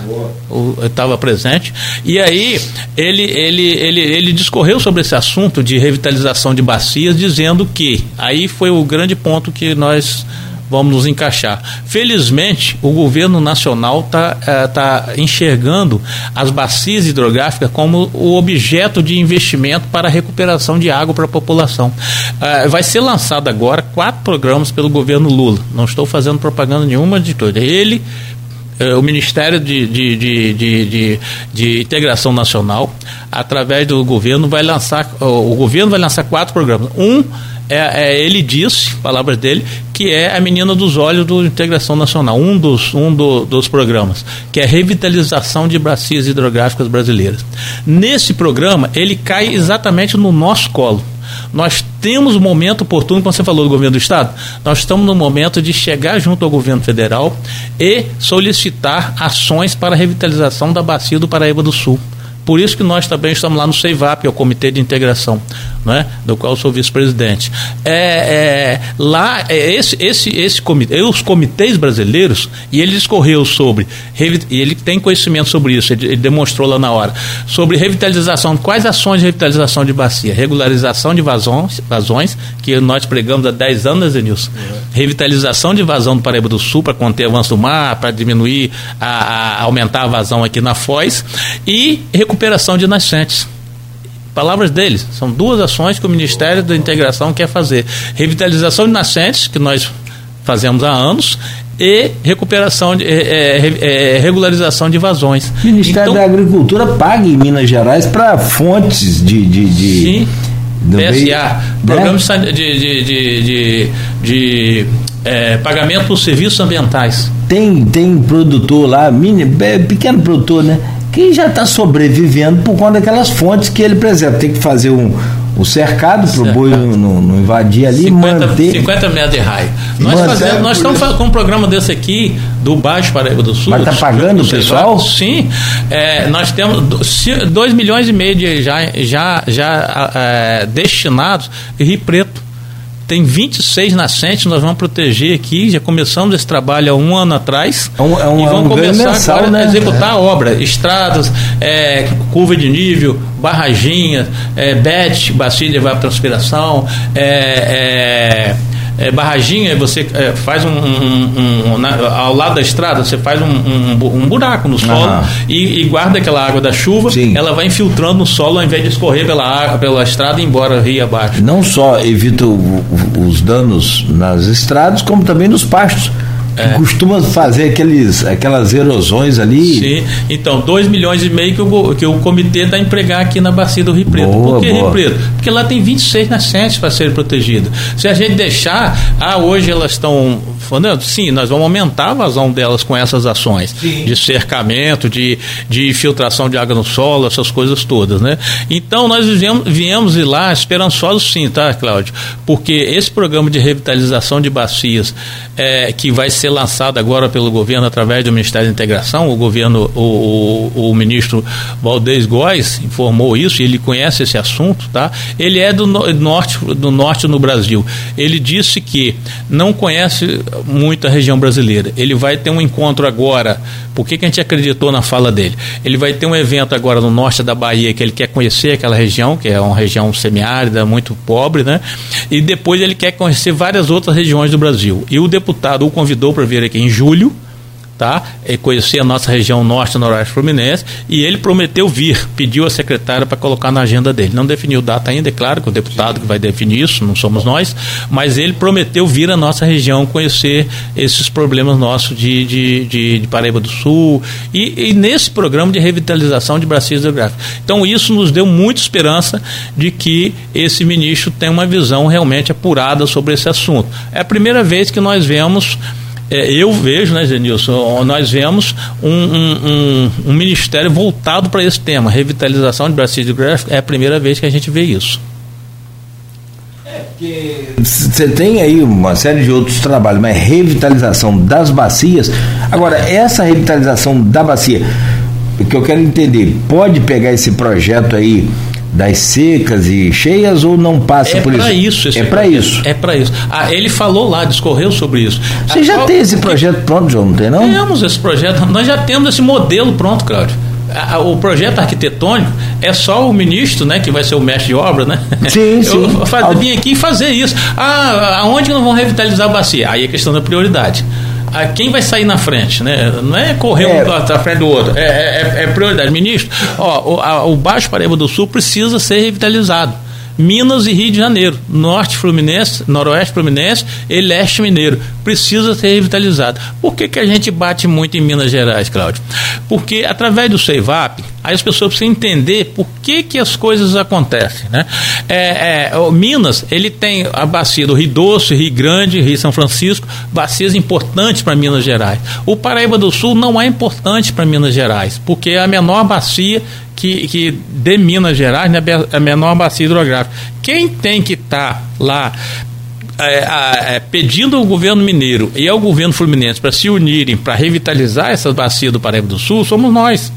estava presente. E aí ele, ele, ele, ele discorreu sobre esse assunto de revitalização de bacias, dizendo que aí foi o grande ponto que nós vamos nos encaixar. Felizmente, o governo nacional está é, tá enxergando as bacias hidrográficas como o objeto de investimento para a recuperação de água para a população. É, vai ser lançado agora quatro programas pelo governo Lula. Não estou fazendo propaganda nenhuma de tudo. Ele eh, o Ministério de, de, de, de, Integração Nacional, através do governo, vai lançar, o governo vai lançar quatro programas. Um é, é, ele disse, palavras dele, que é a menina dos olhos do Integração Nacional, um dos, um do, dos programas, que é revitalização de bacias hidrográficas brasileiras. Nesse programa, ele cai exatamente no nosso colo nós temos o momento oportuno, como você falou do governo do Estado, nós estamos no momento de chegar junto ao governo federal e solicitar ações para a revitalização da bacia do Paraíba do Sul. Por isso que nós também estamos lá no CEIVAP, que é o Comitê de Integração, né, do qual sou vice-presidente. É, é, lá, é esse, esse, esse comitê, os comitês brasileiros, e ele discorreu sobre, e ele tem conhecimento sobre isso, ele, ele, demonstrou lá na hora, sobre revitalização, quais ações de revitalização de bacia? Regularização de vazões, vazões que nós pregamos há 10 anos, Zenilson? Uhum. Revitalização de vazão do Paraíba do Sul, para conter avanço do mar, para diminuir, a, a, aumentar a vazão aqui na Foz, e recuperação de nascentes. Palavras deles, são duas ações que o Ministério da Integração quer fazer: revitalização de nascentes, que nós fazemos há anos, e recuperação de, é, é, é, regularização de vazões. O Ministério então, da Agricultura paga em Minas Gerais para fontes de, de, de sim, PSA, meio, programas né? de, de, de, de, é, pagamento por serviços ambientais. Tem, tem produtor lá, mini, pequeno produtor, né? Que já está sobrevivendo por conta daquelas fontes que ele preserva. Tem que fazer um, um cercado para o boi não, não, invadir ali 50, manter 50 metros de raio. Nós, fazemos, nós estamos com um programa desse aqui do Baixo Paraíba do Sul. Mas está pagando o pessoal? Sim. É, nós temos 2 milhões e meio de já, já, já é, destinados Rio Preto tem 26 nascentes, nós vamos proteger aqui, já começamos esse trabalho há um ano atrás. É um, é um, e vamos é um começar mensal, agora né? a executar É. a obra. Estradas, é, curva de nível, barraginha, é, BET, bacia de evapotranspiração, é, é, é, barraginha, você é, faz um, um- um- na- ao lado da estrada, você faz um, um bu- buraco no solo e, e guarda aquela água da chuva, Sim. ela vai infiltrando no solo ao invés de escorrer pela, pela estrada e ir embora rio abaixo. Não só evita o- os danos nas estradas, como também nos pastos. Que costuma fazer aqueles, aquelas erosões ali. Sim, então, 2 milhões e meio que o, que o comitê está a empregar aqui na bacia do Rio Preto. Boa, Por que boa. Rio Preto? Porque lá tem 26 nascentes para serem protegidas. Se a gente deixar, ah, hoje elas estão. falando, Sim, nós vamos aumentar a vazão delas com essas ações de cercamento, de, de infiltração de água no solo, essas coisas todas, né? Então, nós viemos, viemos ir lá esperançosos sim, tá, Cláudio? Porque esse programa de revitalização de bacias, é, que vai ser lançado agora pelo governo através do Ministério da Integração, o governo, o, o, o ministro Valdez Góes informou isso, ele conhece esse assunto, tá? Ele é do no- norte, do norte no Brasil. Ele disse que não conhece muito a região brasileira. Ele vai ter um encontro agora. Por que, que a gente acreditou na fala dele? Ele vai ter um evento agora no norte da Bahia que ele quer conhecer aquela região, que é uma região semiárida, muito pobre, né? E depois ele quer conhecer várias outras regiões do Brasil. E o deputado o convidou para vir aqui em julho, tá? E conhecer a nossa região norte noroeste fluminense e ele prometeu vir, pediu a secretária para colocar na agenda dele. Não definiu data ainda, é claro que o deputado que vai definir isso, não somos nós, mas ele prometeu vir à nossa região conhecer esses problemas nossos de, de, de, de Paraíba do Sul e, e nesse programa de revitalização de bacias hidrográficas. Então isso nos deu muita esperança de que esse ministro tem uma visão realmente apurada sobre esse assunto. É a primeira vez que nós vemos é, eu vejo, né, Zenilson, nós vemos um, um, um, um ministério voltado para esse tema, revitalização de bacias hidrográficas, é a primeira vez que a gente vê isso. Você tem aí uma série de outros trabalhos, mas revitalização das bacias. Agora, essa revitalização da bacia, o que eu quero entender, pode pegar esse projeto aí das secas e cheias ou não passa É por para isso? isso. é para isso. É para isso. Ah, ele falou lá, discorreu sobre isso. Você Ah, já qual- tem esse projeto pronto, João, não tem não? Temos esse projeto, nós já temos esse modelo pronto, Cláudio. A- a- O projeto arquitetônico é só o ministro, né, que vai ser o mestre de obra, né? Sim, sim. Eu vim aqui fazer isso. Ah, aonde nós vamos revitalizar a bacia? Aí é questão da prioridade. Ah, quem vai sair na frente, né? Não é correr É. um à frente do outro. É, é- é prioridade. Ministro, ó, o, a- o Baixo Paraíba do Sul precisa ser revitalizado. Minas e Rio de Janeiro, Norte Fluminense, Noroeste Fluminense e Leste Mineiro. Precisa ser revitalizado. Por que, que a gente bate muito em Minas Gerais, Cláudio? Porque através do CEIVAP, aí as pessoas precisam entender por que, que as coisas acontecem. Né? É, é, Minas, ele tem a bacia do Rio Doce, Rio Grande, Rio São Francisco, bacias importantes para Minas Gerais. O Paraíba do Sul não é importante para Minas Gerais, porque é a menor bacia que, que de Minas Gerais, né, a menor bacia hidrográfica. Quem tem que estar lá é, é, pedindo ao governo mineiro e ao governo fluminense para se unirem para revitalizar essa bacia do Paraíba do Sul, somos nós.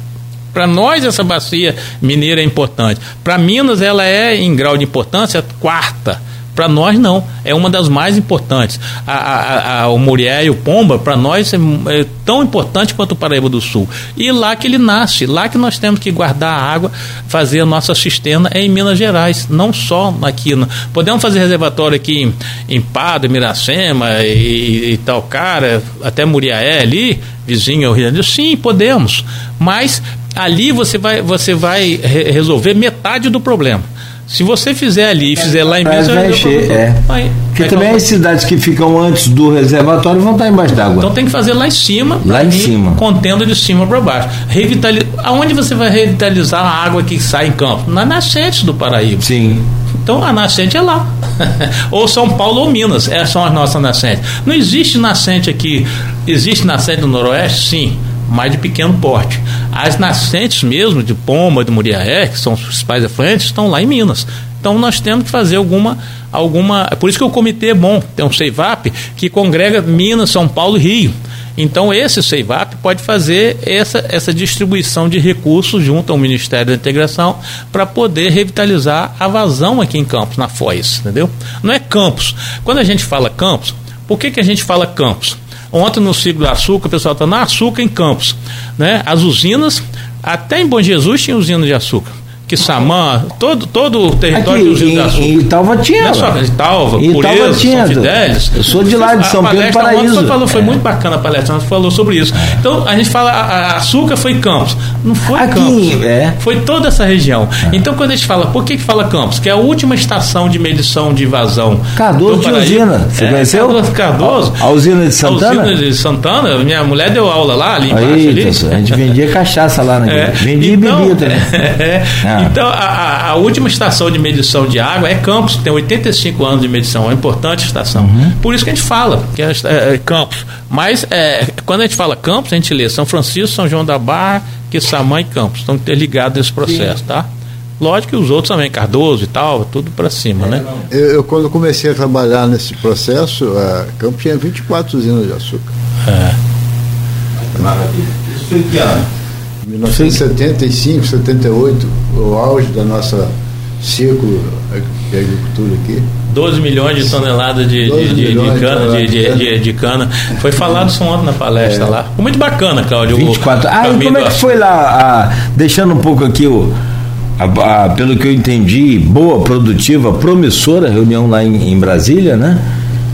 Para nós essa bacia mineira é importante. Para Minas ela é em grau de importância quarta. Para nós não, é uma das mais importantes. A, a- a- o Muriel e o Pomba, para nós, é, é tão importante quanto o Paraíba do Sul. E lá que ele nasce, lá que nós temos que guardar a água, fazer a nossa cisterna é em Minas Gerais, não só aqui. podemos fazer reservatório aqui em, em Padre, Miracema e, e tal cara, até Muriaé ali, vizinho ao Rio de Janeiro. Sim, podemos, mas ali você vai, você vai re- resolver metade do problema. Se você fizer ali e fizer lá em Minas, vai encher, é. Vai- Porque vai também as cidades que ficam antes do reservatório vão estar embaixo d'água. Então tem que fazer lá em cima, Lá em cima. contendo de cima para baixo. Revitali... Aonde você vai revitalizar a água que sai em campo? Na nascente do Paraíba. Sim. Então a nascente é lá. ou São Paulo ou Minas, essas são as nossas nascentes. Não existe nascente aqui. Existe nascente no Noroeste? Sim, mas de pequeno porte. As nascentes mesmo, de Pomba, de Muriaé, que são os principais afluentes, estão lá em Minas. Então nós temos que fazer alguma. alguma Por isso que o comitê é bom. Tem um CEIVAP que congrega Minas, São Paulo e Rio. Então, esse CEIVAP pode fazer essa, essa distribuição de recursos junto ao Ministério da Integração para poder revitalizar a vazão aqui em Campos, na Foz, entendeu? Não é Campos. Quando a gente fala Campos, por que, que a gente fala Campos? Ontem no ciclo do açúcar, o pessoal está na açúcar em Campos. Né? As usinas, até em Bom Jesus tinha usina de açúcar. Quissamã, todo, todo o território Aqui, do Rio em, Açúcar. em Italva tinha. Não é só Italva, Italva tinha. São Fidélis. Eu sou de lá, de A São Pedro do Paraíso. Falou, foi É. muito bacana a palestra, você falou sobre isso. Então, a gente fala, a, a açúcar foi Campos. Não foi Aqui, Campos. é. Foi toda essa região. Então, quando a gente fala, por que, que fala Campos? Que é a última estação de medição de vazão. Cardoso Paraíba. usina. Você É, conheceu? Cardoso, Cardoso. A usina de Santana? A usina de Santana, minha mulher deu aula lá, ali embaixo. Aí, ali. a gente vendia cachaça lá naquele. É, Vendia então, e bebia também. é, Ah. Então, a, a- a última estação de medição de água é Campos, que tem 85 anos de medição, é uma importante estação. Uhum. Por isso que a gente fala que é, é, é Campos. Mas é, quando a gente fala Campos, a gente lê São Francisco, São João da Barra, Quissamã e Campos. Estão interligados nesse processo, tá? Lógico que os outros também, Cardoso e tal, tudo para cima, né? Eu, eu, quando comecei a trabalhar nesse processo, a Campos tinha 24 usinas de açúcar. Isso foi que ano? 1975, 78, o auge da nossa ciclo de agricultura aqui. 12 milhões de toneladas de, de, 12 de- de cana, de, de, toneladas. de- de cana. Foi falado isso ontem na palestra É. lá. Foi muito bacana, Cláudio. o 24. Ah, e como é que foi lá, a- deixando um pouco aqui o. a- a- pelo que eu entendi, boa, produtiva, promissora reunião lá em, em Brasília, né?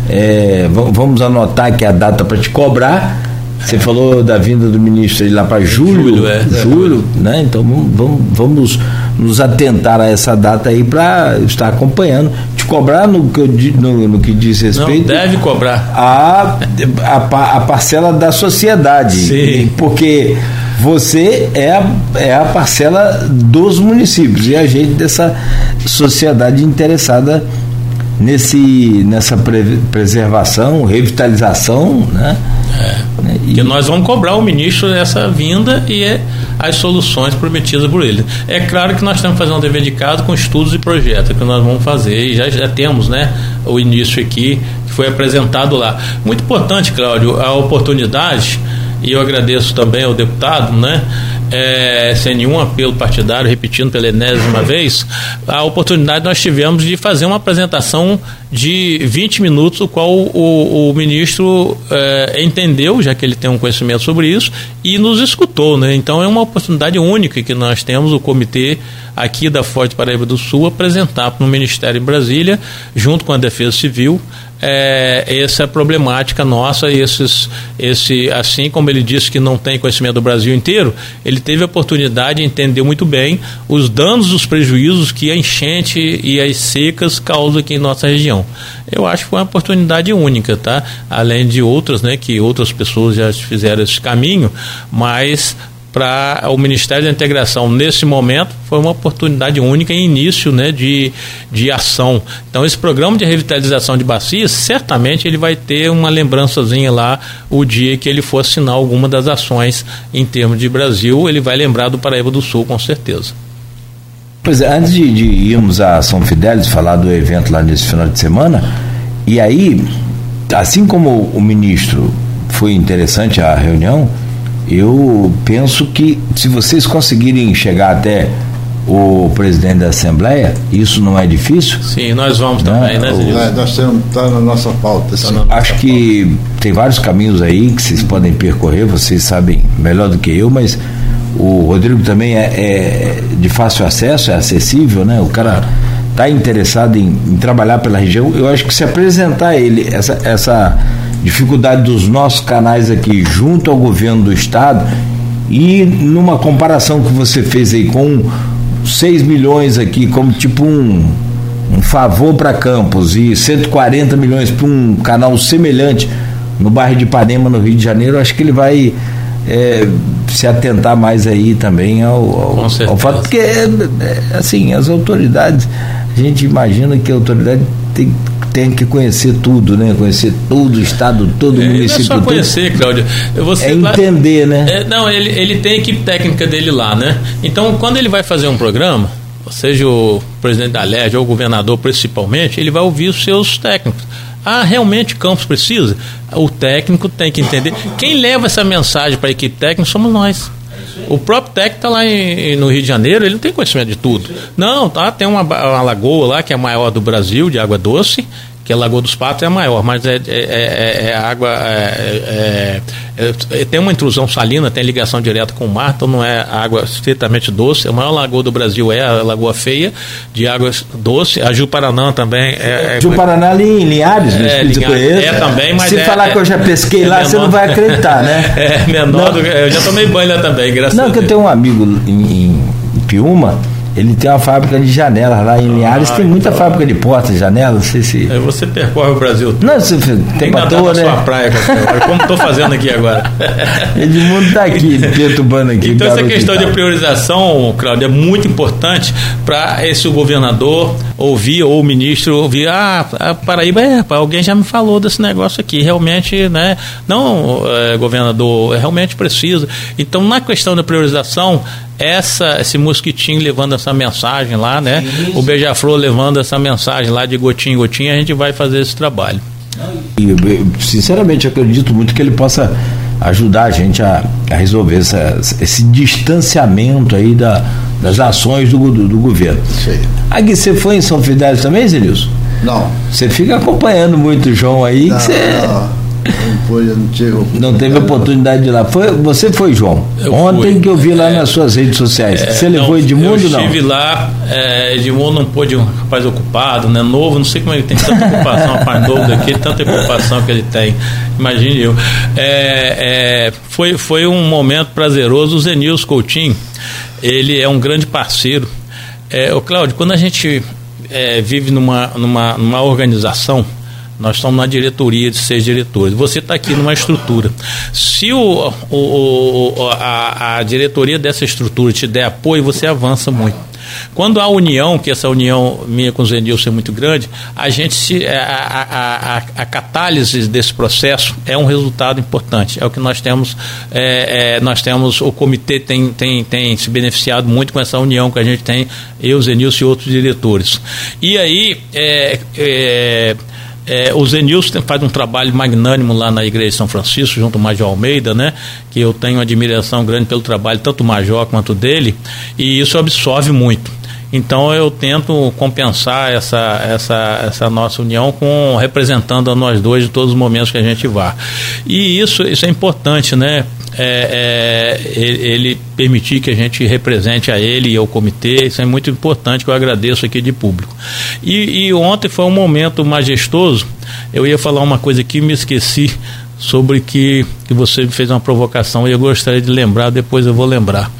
É, va- vamos anotar aqui a data para te cobrar. Você falou da vinda do ministro lá para julho, Julho, é. julho, né? Então vamos, vamos, nos atentar a essa data aí para estar acompanhando, te cobrar no que, eu no, no que diz Não, respeito deve cobrar. a, a, a parcela da sociedade. Sim. Porque você é a, é a parcela dos municípios e a gente dessa sociedade interessada nesse, nessa pre- preservação, revitalização, né? Né? E- Que nós vamos cobrar o ministro essa vinda e é as soluções prometidas por ele. É claro que nós temos que fazer um dever de casa com estudos e projetos que nós vamos fazer e já, já temos né, o início aqui que foi apresentado lá. Muito importante, Cláudio, a oportunidade, e eu agradeço também ao deputado, né? É, sem nenhum apelo partidário, repetindo pela enésima vez, a oportunidade nós tivemos de fazer uma apresentação de 20 minutos, o qual o, o ministro é, entendeu, já que ele tem um conhecimento sobre isso, e nos escutou. Né? Então é uma oportunidade única que nós temos, o comitê aqui da Forte Paraíba do Sul, apresentar para o Ministério em Brasília, junto com a Defesa Civil, é, essa problemática nossa, esses, esse, assim como ele disse que não tem conhecimento do Brasil inteiro, ele teve a oportunidade de entender muito bem os danos, os prejuízos que a enchente e as secas causam aqui em nossa região. Eu acho que foi uma oportunidade única, tá? Além de outras, né, que outras pessoas já fizeram esse caminho, mas para o Ministério da Integração nesse momento foi uma oportunidade única em início né, de, de ação. Então esse programa de revitalização de bacias, certamente ele vai ter uma lembrançazinha lá o dia que ele for assinar alguma das ações em termos de Brasil, ele vai lembrar do Paraíba do Sul com certeza. Pois é, antes de, de irmos a São Fidélis falar do evento lá nesse final de semana, e aí, assim como o ministro foi interessante a reunião, eu penso que se vocês conseguirem chegar até o presidente da Assembleia, isso não é difícil. Sim, nós vamos Não, também, né, Zilson? Nós, nós temos, está na nossa pauta. sim. na- Acho que tem vários caminhos aí que vocês podem percorrer, vocês sabem melhor do que eu, mas o Rodrigo também é, é de fácil acesso, é acessível, né? O cara está interessado em, em trabalhar pela região. Eu acho que se apresentar a ele essa, essa dificuldade dos nossos canais aqui junto ao governo do estado e numa comparação que você fez aí com 6 milhões aqui, como tipo um, um favor para Campos e 140 milhões para um canal semelhante no bairro de Ipanema, no Rio de Janeiro, acho que ele vai é, se atentar mais aí também ao, ao, ao fato, porque é, é, assim, as autoridades, a gente imagina que a autoridade tem, tem que conhecer tudo, né? Conhecer todo o estado, todo o É, não é município. só todo. conhecer, Cláudio. Você É vai- entender, né? É, não, ele, ele tem a equipe técnica dele lá, né? Então, quando ele vai fazer um programa, seja o presidente da LERJ ou o governador principalmente, ele vai ouvir os seus técnicos. Ah, realmente Campos precisa? O técnico tem que entender. Quem leva essa mensagem para a equipe técnica somos nós. O próprio técnico está lá em, no Rio de Janeiro, ele não tem conhecimento de tudo. Não, tá, tem uma, uma lagoa lá que é a maior do Brasil, de água doce, que a Lagoa dos Patos é a maior, mas é, é, é, é água. É, é, tem uma intrusão salina, tem ligação direta com o mar, então não é água estritamente doce. A maior lagoa do Brasil é a Lagoa Feia, de água doce. A Ju-Paranã também é. Ju-Paranã ali em Linhares, é, Linhares, é também, mas. Se falar que eu já pesquei lá, menor, você não vai acreditar, né? É menor do, Eu já tomei banho lá também, graças não, a Deus. Não, que eu tenho um amigo em, em Piúma ele tem uma fábrica de janelas lá em Linhares, ah, tem muita então... fábrica de portas, janelas, não sei se. É, você percorre o Brasil todo. Não, você tem para toa, né? sua praia, como estou fazendo aqui agora. Edmundo está aqui, perturbando aqui. Então, essa questão de priorização, Cláudio, é muito importante para esse governador ouvir, ou o ministro ouvir, ah, a Paraíba, é, alguém já me falou desse negócio aqui, realmente, né? Não, é, governador, realmente precisa. Então, na questão da priorização, essa, esse mosquitinho levando essa mensagem lá, né? Isso. O beija-flor levando essa mensagem lá de gotinha em gotinha, a gente vai fazer esse trabalho. E, sinceramente, acredito muito que ele possa ajudar a gente a, a resolver essa, esse distanciamento aí da, das ações do, do, do governo. Sim. Aqui, você foi em São Fidel também, Zenilson? Não. Você fica acompanhando muito o João aí. Não, que você... não. Não, foi, não, tive não teve oportunidade de ir lá. Foi, você foi, João? Eu Ontem fui. que eu vi lá é, nas suas redes sociais. É, você levou não, Edmundo eu não? Eu estive lá, é, Edmundo não pôde, um rapaz ocupado, né? Novo, não sei como ele tem tanta ocupação, rapaz novo daqui, tanta ocupação que ele tem. Imagine eu. É, é, foi, foi um momento prazeroso. O Zenils Coutinho, ele é um grande parceiro. É, o Cláudio, quando a gente é, vive numa, numa, numa organização, nós estamos na diretoria de seis diretores. Você está aqui numa estrutura. Se o, o, o a, a, diretoria dessa estrutura te der apoio, você avança muito. Quando há união, que essa união minha com o Zenilson é muito grande, a gente se, a, a, a, a, catálise desse processo é um resultado importante. É o que nós temos. É, é, nós temos o comitê tem, tem, tem se beneficiado muito com essa união que a gente tem, eu, Zenilson e outros diretores. E aí é, é o Zenilson faz um trabalho magnânimo lá na Igreja de São Francisco, junto ao Major Almeida, né? Que eu tenho admiração grande pelo trabalho, tanto do Major quanto dele, e isso absorve muito. Então eu tento compensar essa, essa, essa nossa união com representando a nós dois em todos os momentos que a gente vá. E isso, isso é importante, né? É, é, ele permitir que a gente represente a ele e ao comitê, isso é muito importante, que eu agradeço aqui de público. E, e ontem foi um momento majestoso, eu ia falar uma coisa aqui e me esqueci sobre que, que você fez uma provocação e eu gostaria de lembrar, depois eu vou lembrar.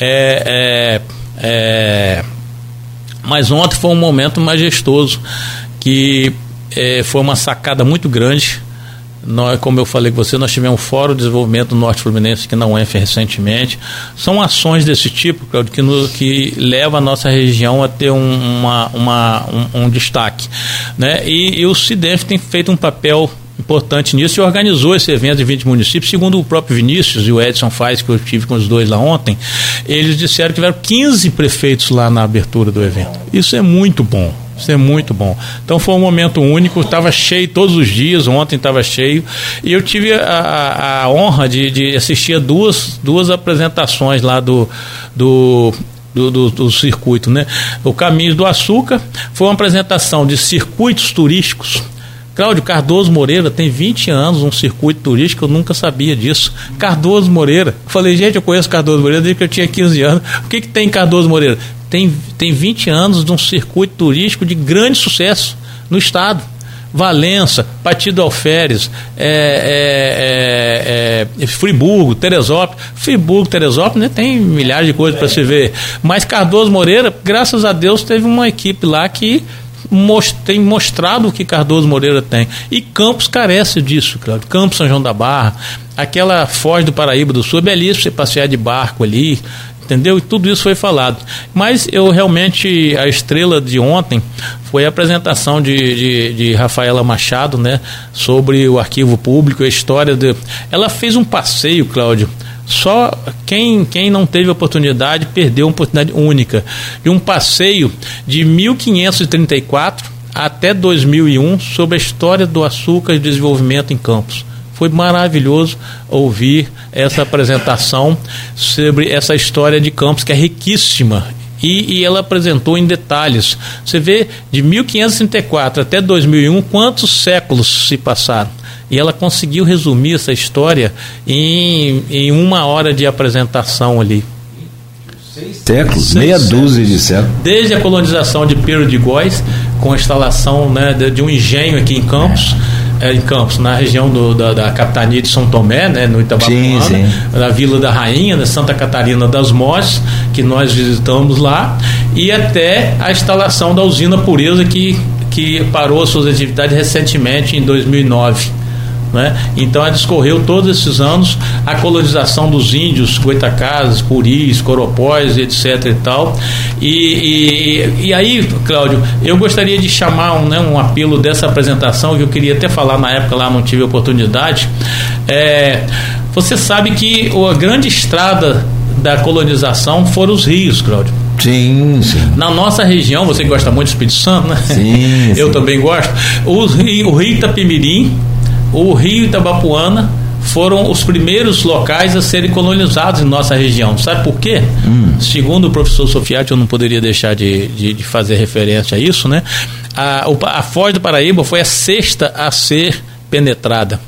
É, é, é, mas ontem foi um momento majestoso que é, foi uma sacada muito grande nós, como eu falei com você, nós tivemos um Fórum de Desenvolvimento do Norte Fluminense que não é recentemente. São ações desse tipo, Claudio, que, que leva a nossa região a ter um, uma, uma, um, um, destaque. Né? E, e o CIDEF tem feito um papel importante nisso e organizou esse evento em 20 municípios. Segundo o próprio Vinícius e o Edson faz, que eu tive com os dois lá ontem, eles disseram que tiveram 15 prefeitos lá na abertura do evento. Isso é muito bom. Isso é muito bom. Então foi um momento único, estava cheio todos os dias, ontem estava cheio, e eu tive a, a honra de, de, assistir a duas, duas apresentações lá do, do do, do, do, circuito, né? O Caminho do Açúcar foi uma apresentação de circuitos turísticos. Cláudio Cardoso Moreira tem 20 anos um circuito turístico, eu nunca sabia disso. Cardoso Moreira. Falei, gente, eu conheço Cardoso Moreira desde que eu tinha 15 anos. O que, que tem Cardoso Moreira? Tem, tem 20 anos de um circuito turístico de grande sucesso no estado. Valença, Partido Alferes, é, é, é, é, Friburgo, Teresópolis. Friburgo, Teresópolis, né, tem milhares de coisas para se ver. Mas Cardoso Moreira, graças a Deus, teve uma equipe lá que most, tem mostrado o que Cardoso Moreira tem. E Campos carece disso, claro. Campos São João da Barra, aquela Foz do Paraíba do Sul, é belíssimo você passear de barco ali, entendeu? E tudo isso foi falado. Mas eu realmente, a estrela de ontem foi a apresentação de, de, de, Rafaela Machado, né? Sobre o arquivo público, a história de. Ela fez um passeio, Cláudio. Só quem, quem não teve oportunidade perdeu uma oportunidade única. De um passeio de 1534 até 2001 sobre a história do açúcar e desenvolvimento em Campos. Foi maravilhoso ouvir essa apresentação sobre essa história de Campos, que é riquíssima e, e, ela apresentou em detalhes. Você vê de 1534 até 2001 quantos séculos se passaram. E ela conseguiu resumir essa história em, em uma hora de apresentação ali. Séculos, meia dúzia de séculos. Desde a colonização de Pedro de Góis, com a instalação né, de, de um engenho aqui em Campos. É é, em Campos, na região do, da, da, capitania de São Tomé, né, no Itabapuana, sim, sim. na Vila da Rainha, na Santa Catarina das Mós, que nós visitamos lá, e até a instalação da usina Pureza, que, que parou suas atividades recentemente, em 2009. Né? Então discorreu todos esses anos a colonização dos índios, goitacazes, puris, coropóis, etc. e tal. E, e, e aí, Cláudio, eu gostaria de chamar um, né, um apelo dessa apresentação que eu queria até falar na época lá, não tive oportunidade. É, você sabe que a grande estrada da colonização foram os rios, Cláudio. Sim, sim. Na nossa região, você gosta muito do Espírito Santo, né? Sim. eu sim. também gosto. O rio, o rio Itapemirim o Rio Itabapuana foram os primeiros locais a serem colonizados em nossa região. Sabe por quê? Hum. Segundo o professor Sofiati, eu não poderia deixar de, de, de fazer referência a isso, né? A, a Foz do Paraíba foi a sexta a ser penetrada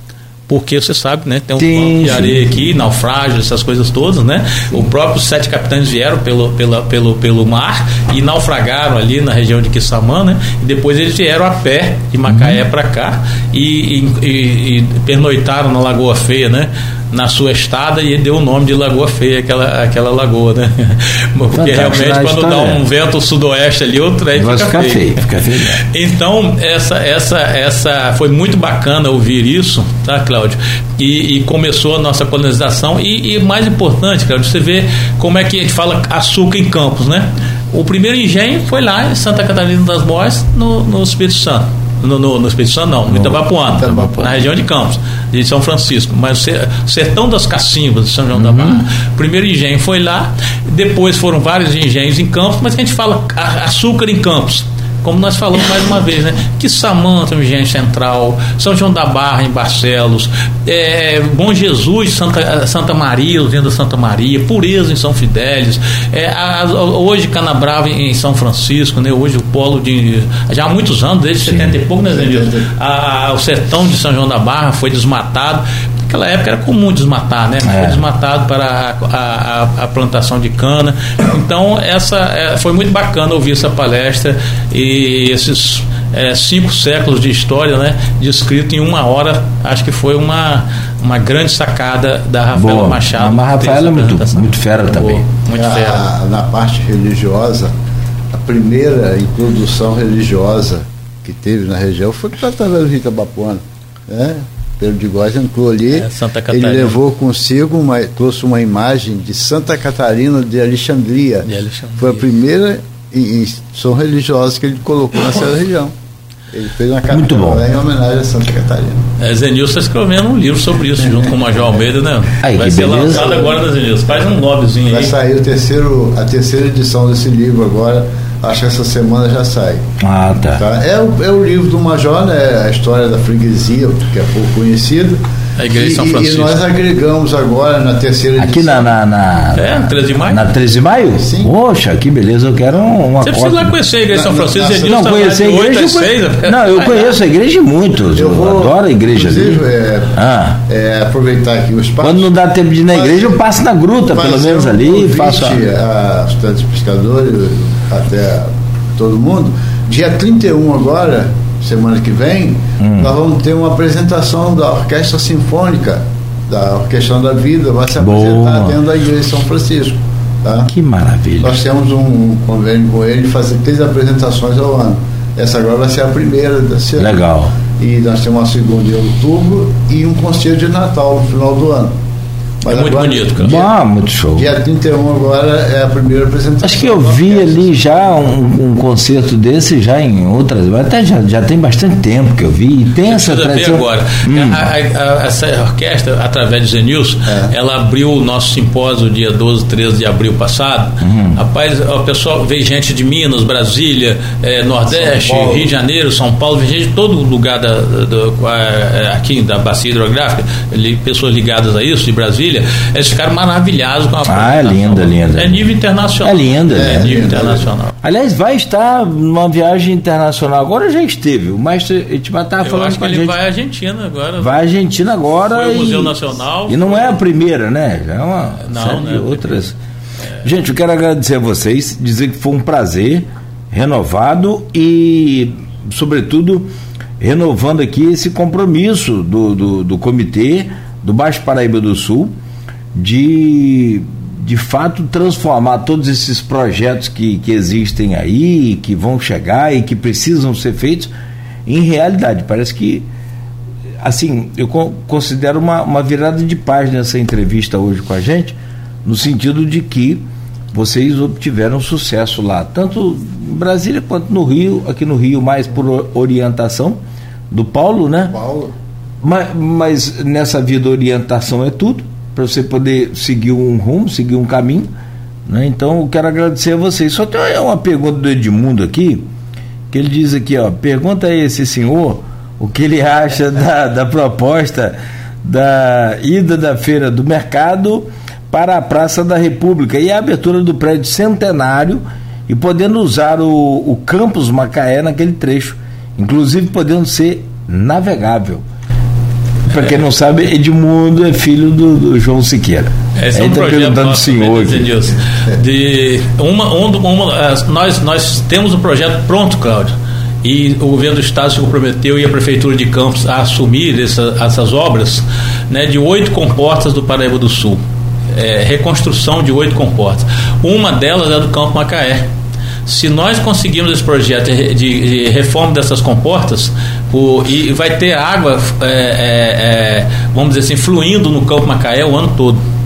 porque você sabe, né? Tem um sim, de areia aqui, naufrágio, essas coisas todas, né? O próprio sete capitães vieram pelo, pela, pelo, pelo mar e naufragaram ali na região de Quissamã, né? E depois eles vieram a pé de Macaé uhum. para cá e, e, e, e pernoitaram na Lagoa Feia, né? Na sua estada e deu o nome de Lagoa Feia, aquela, aquela lagoa, né? Porque realmente quando dá um vento sudoeste ali, o trem fica, fica feio. feio. Fica feio. Então, essa, essa, essa foi muito bacana ouvir isso, tá, Cláudio? E, e começou a nossa colonização. E, e mais importante, Cláudio, você vê como é que a gente fala açúcar em campos, né? O primeiro engenho foi lá em Santa Catarina das Mós, no, no Espírito Santo no, no, no Espírito Santo não, no Itabapuana, na região de Campos, de São Francisco, mas o sertão das Cacimbas de São João uhum. da Barra. Primeiro engenho foi lá, depois foram vários engenhos em Campos, mas a gente fala açúcar em Campos como nós falamos mais uma vez, né? Que Samanta, no Engenho Central, São João da Barra, em Barcelos, é, Bom Jesus, Santa, Santa Maria, usina Santa Maria, Pureza em São Fidélis, é, a, hoje Canabrava em São Francisco, né? Hoje o polo de. Já há muitos anos, desde Sim. 70 e pouco, né, a, O sertão de São João da Barra foi desmatado. Naquela época era comum desmatar, né? É. Foi desmatado para a, a, a, plantação de cana. Então, essa é, foi muito bacana ouvir essa palestra e esses é, cinco séculos de história, né? Descrito em uma hora. Acho que foi uma, uma grande sacada da Rafaela Boa. Machado. A Rafaela é muito, muito fera Boa. também. Muito fera. A, na parte religiosa, a primeira introdução religiosa que teve na região foi através do Rita Bapuana. Né? Pedro de Góes entrou ali. É, ele levou consigo, uma, trouxe uma imagem de Santa Catarina de Alexandria. De Alexandria. Foi a primeira instituição religiosa que ele colocou nessa região. Ele fez uma Muito bom. em homenagem a Santa Catarina. É, Zenilson está escrevendo um livro sobre isso, junto com o Major Almeida, né? Aí, Vai ser beleza. lançado agora, né, Zenilson? Faz um lobbyzinho aí. Vai sair o terceiro, a terceira edição desse livro agora Acho que essa semana já sai. Ah, tá. tá? É, o, é o livro do Major, né? A história da freguesia, que é pouco conhecida. A Igreja de São Francisco. E nós agregamos agora na terceira Aqui edição. na, na, na. É, 13 de maio? Na 13 de maio? Sim. Poxa, que beleza, eu quero uma Você precisa lá conhecer a Igreja de São Francisco. não, não conhecer a igreja. 8 6, não, eu conheço a igreja muito. Eu, eu vou, adoro a igreja ali. É, ah. é, aproveitar aqui o espaço. Quando não dá tempo de ir na igreja, eu passo na gruta, pelo menos ali. Faço a, a estudantes pescadores, até todo mundo. Dia 31 agora, semana que vem, hum. nós vamos ter uma apresentação da Orquestra Sinfônica, da Orquestra da Vida, vai se apresentar Boa. dentro da Igreja de São Francisco. Tá? Que maravilha. Nós temos um convênio com ele de fazer três apresentações ao ano. Essa agora vai ser a primeira da semana. Legal. E nós temos uma segunda em outubro e um concerto de Natal no final do ano. Mas é muito agora, bonito, cara. Ah, muito show. Dia 31 agora é a primeira apresentação. Acho que eu vi ali já um, um, concerto desse já em outras. Até já, já tem bastante tempo que eu vi. E tem essa tradição. agora. Hum. A, a, a, essa orquestra, através do Zenils, é. ela abriu o nosso simpósio dia 12, 13 de abril passado. Hum. Rapaz, o pessoal veio gente de Minas, Brasília, é, Nordeste, Rio de Janeiro, São Paulo, veio gente de todo lugar da, da, é, aqui da bacia hidrográfica, pessoas ligadas a isso, de Brasília Brasília, eles ficaram maravilhados com a Ah, é linda, linda. É nível internacional. É linda, é, é nível internacional. Aliás, vai estar numa viagem internacional. Agora já esteve. O mestre Etibar estava falando acho que ele gente. vai à Argentina agora. Vai à Argentina agora. Foi e, Museu Nacional. E não é a primeira, né? Já é uma não, série de é outras. É. Gente, eu quero agradecer a vocês, dizer que foi um prazer renovado e, sobretudo, renovando aqui esse compromisso do, do, do comitê do Baixo Paraíba do Sul de de fato transformar todos esses projetos que, que existem aí, que vão chegar e que precisam ser feitos em realidade. Parece que, assim, eu considero uma, uma virada de página essa entrevista hoje com a gente, no sentido de que vocês obtiveram sucesso lá, tanto em Brasília quanto no Rio, aqui no Rio mais por orientação do Paulo, né? Paulo. Mas, mas nessa vida orientação é tudo para você poder seguir um rumo, seguir um caminho. Né? Então eu quero agradecer a vocês. Só tem uma pergunta do Edmundo aqui, que ele diz aqui, ó, pergunta a esse senhor o que ele acha da, da proposta da ida da feira do mercado para a Praça da República e a abertura do prédio centenário e podendo usar o, o campus Macaé naquele trecho, inclusive podendo ser navegável. Para quem não sabe, Edmundo é filho do, do João Siqueira. Esse é um tá perguntando senhor de uma, uma, uma, nós, nós temos um projeto pronto, Cláudio. E o governo do estado se comprometeu e a prefeitura de Campos a assumir essa, essas obras né, de oito comportas do Paraíba do Sul. É, reconstrução de oito comportas. Uma delas é do Campo Macaé se nós conseguirmos esse projeto de, de reforma dessas comportas, o, e vai ter água, é, é, é, vamos dizer assim, fluindo no Campo Macaé o ano todo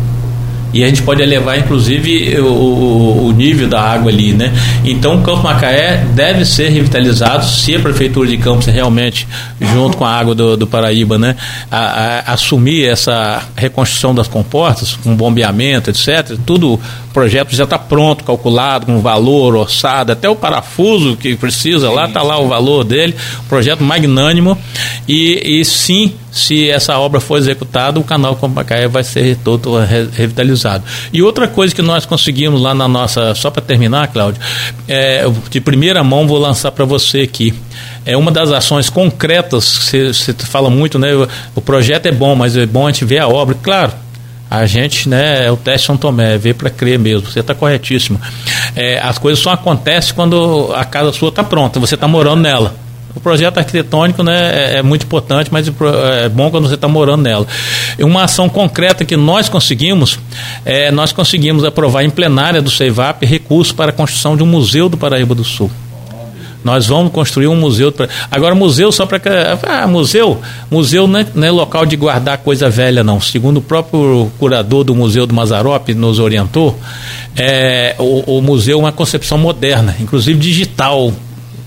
e a gente pode elevar inclusive o, o, nível da água ali, né? Então o Campo Macaé deve ser revitalizado se a prefeitura de Campos realmente, junto com a água do, do Paraíba, né, a, a, assumir essa reconstrução das comportas, com bombeamento, etc. Tudo o projeto já está pronto, calculado, com valor, orçado, até o parafuso que precisa lá, está lá o valor dele, projeto magnânimo e, e sim se essa obra for executada, o canal Compacaé vai ser todo revitalizado. E outra coisa que nós conseguimos lá na nossa, só para terminar, Cláudio, é, de primeira mão vou lançar para você aqui. É uma das ações concretas, você, fala muito, né? O, projeto é bom, mas é bom a gente ver a obra. Claro, a gente, né, é o teste São Tomé, ver para crer mesmo. Você está corretíssimo. É, as coisas só acontecem quando a casa sua está pronta, você está morando nela. O projeto arquitetônico né, é, é muito importante, mas é bom quando você está morando nela. Uma ação concreta que nós conseguimos, é, nós conseguimos aprovar em plenária do CEIVAP recursos para a construção de um museu do Paraíba do Sul. Nós vamos construir um museu. Pra... Agora, museu só para. Ah, museu? Museu não é, não é, local de guardar coisa velha, não. Segundo o próprio curador do Museu do Mazarop nos orientou, é, o, o museu é uma concepção moderna, inclusive digital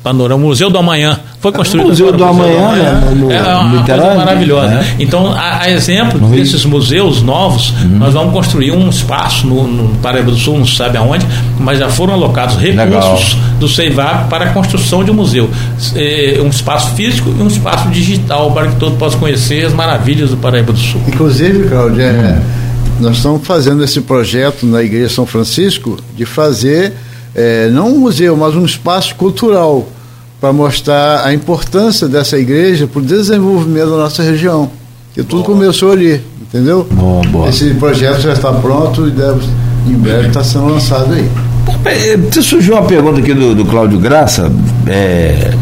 panorama, Museu do Amanhã. Foi construído o Museu do Amanhã, né? No, é uma coisa maravilhosa. É. Então, a, a exemplo no desses Rio. museus novos, uhum. nós vamos construir um espaço no, no Paraíba do Sul, não se sabe aonde, mas já foram alocados recursos Legal. do CEIVAP para a construção de um museu. É, um espaço físico e um espaço digital para que todos possam conhecer as maravilhas do Paraíba do Sul. Inclusive, Claudio, é, uhum. nós estamos fazendo esse projeto na Igreja São Francisco de fazer é, não um museu, mas um espaço cultural para mostrar a importância dessa igreja para o desenvolvimento da nossa região. Que tudo boa. começou ali, entendeu? Boa, boa. Esse projeto já está pronto e deve, em breve está sendo lançado aí. Você surgiu uma pergunta aqui do, do Cláudio Graça. É,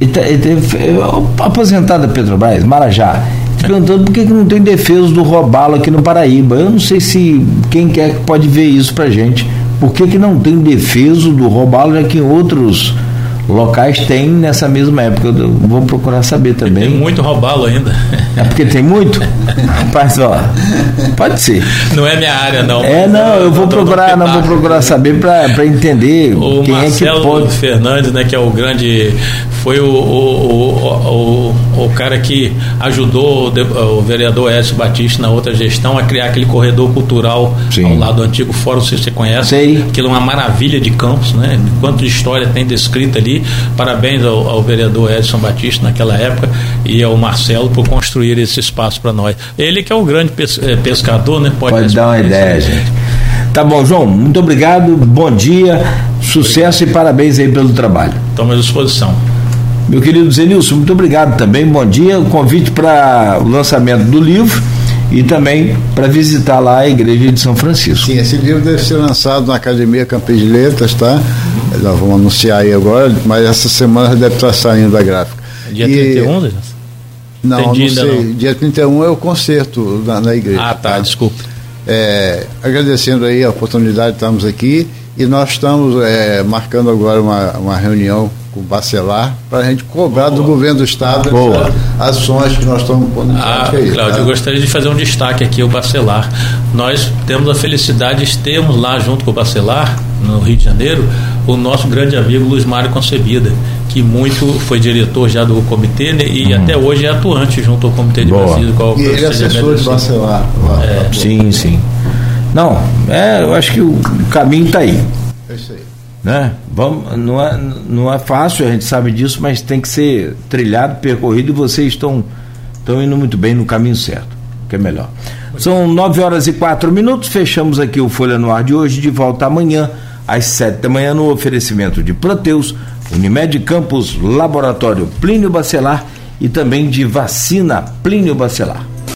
ele, tá, ele é, aposentado da Petrobras, Marajá perguntando por que, que não tem defesa do robalo aqui no Paraíba. Eu não sei se quem quer pode ver isso pra gente. Por que, que não tem defesa do robalo, já que em outros locais tem nessa mesma época. Eu vou procurar saber também. Tem muito robalo ainda. É porque tem muito? Rapaz, ó, pode ser. Não é minha área, não. É, não, eu vou procurar, não vou procurar saber para entender o quem Marcelo é que pode. Fernandes, né, que é o grande. Foi o, o, o, o, cara que ajudou o vereador Edson Batista na outra gestão a criar aquele corredor cultural ao lado do antigo fórum, se você conhece. Sei. Aquilo é uma maravilha de campos, né? Quanto de história tem descrita ali. Parabéns ao, vereador Edson Batista naquela época e ao Marcelo por construir esse espaço para nós. Ele que é o grande eh, pescador, né? Pode, Pode dar uma ideia, gente. Tá bom, João, muito obrigado, bom dia, sucesso e parabéns aí pelo trabalho. Estamos à disposição. Meu querido Zenilson, muito obrigado também, bom dia. O convite para o lançamento do livro e também para visitar lá a igreja de São Francisco. Sim, esse livro deve ser lançado na Academia Campos de Letras, tá? Nós vamos anunciar aí agora, mas essa semana deve estar saindo da gráfica. Dia e... 31, Deus? Não, Entendi, não sei. Não. Dia 31 é o concerto na, na igreja. Ah, tá, tá? desculpa. É, agradecendo aí a oportunidade de estarmos aqui e nós estamos é, marcando agora uma, uma reunião com o Bacelar para a gente cobrar Boa. do governo do estado Boa. as ações que nós estamos pondo em ah, aí, Cláudio, tá? eu gostaria de fazer um destaque aqui, o Bacelar. Nós temos a felicidade de termos lá junto com o Bacelar, no Rio de Janeiro, o nosso grande amigo Luiz Mário Concebida, que muito foi diretor já do comitê né, e uhum. até hoje é atuante junto ao Comitê de Boa. Qual, e ele é assessor de Bacelar. É, sim, sim. Não, é, eu acho que o caminho está aí. É isso aí. Né? Vamos, não, é, não é fácil, a gente sabe disso, mas tem que ser trilhado, percorrido e vocês estão, estão indo muito bem no caminho certo, que é melhor. São nove horas e quatro minutos, fechamos aqui o Folha no Ar de hoje, de volta amanhã às sete da manhã no oferecimento de Proteus, Unimed Campos, Laboratório Plínio Bacelar e também de vacina Plínio Bacelar.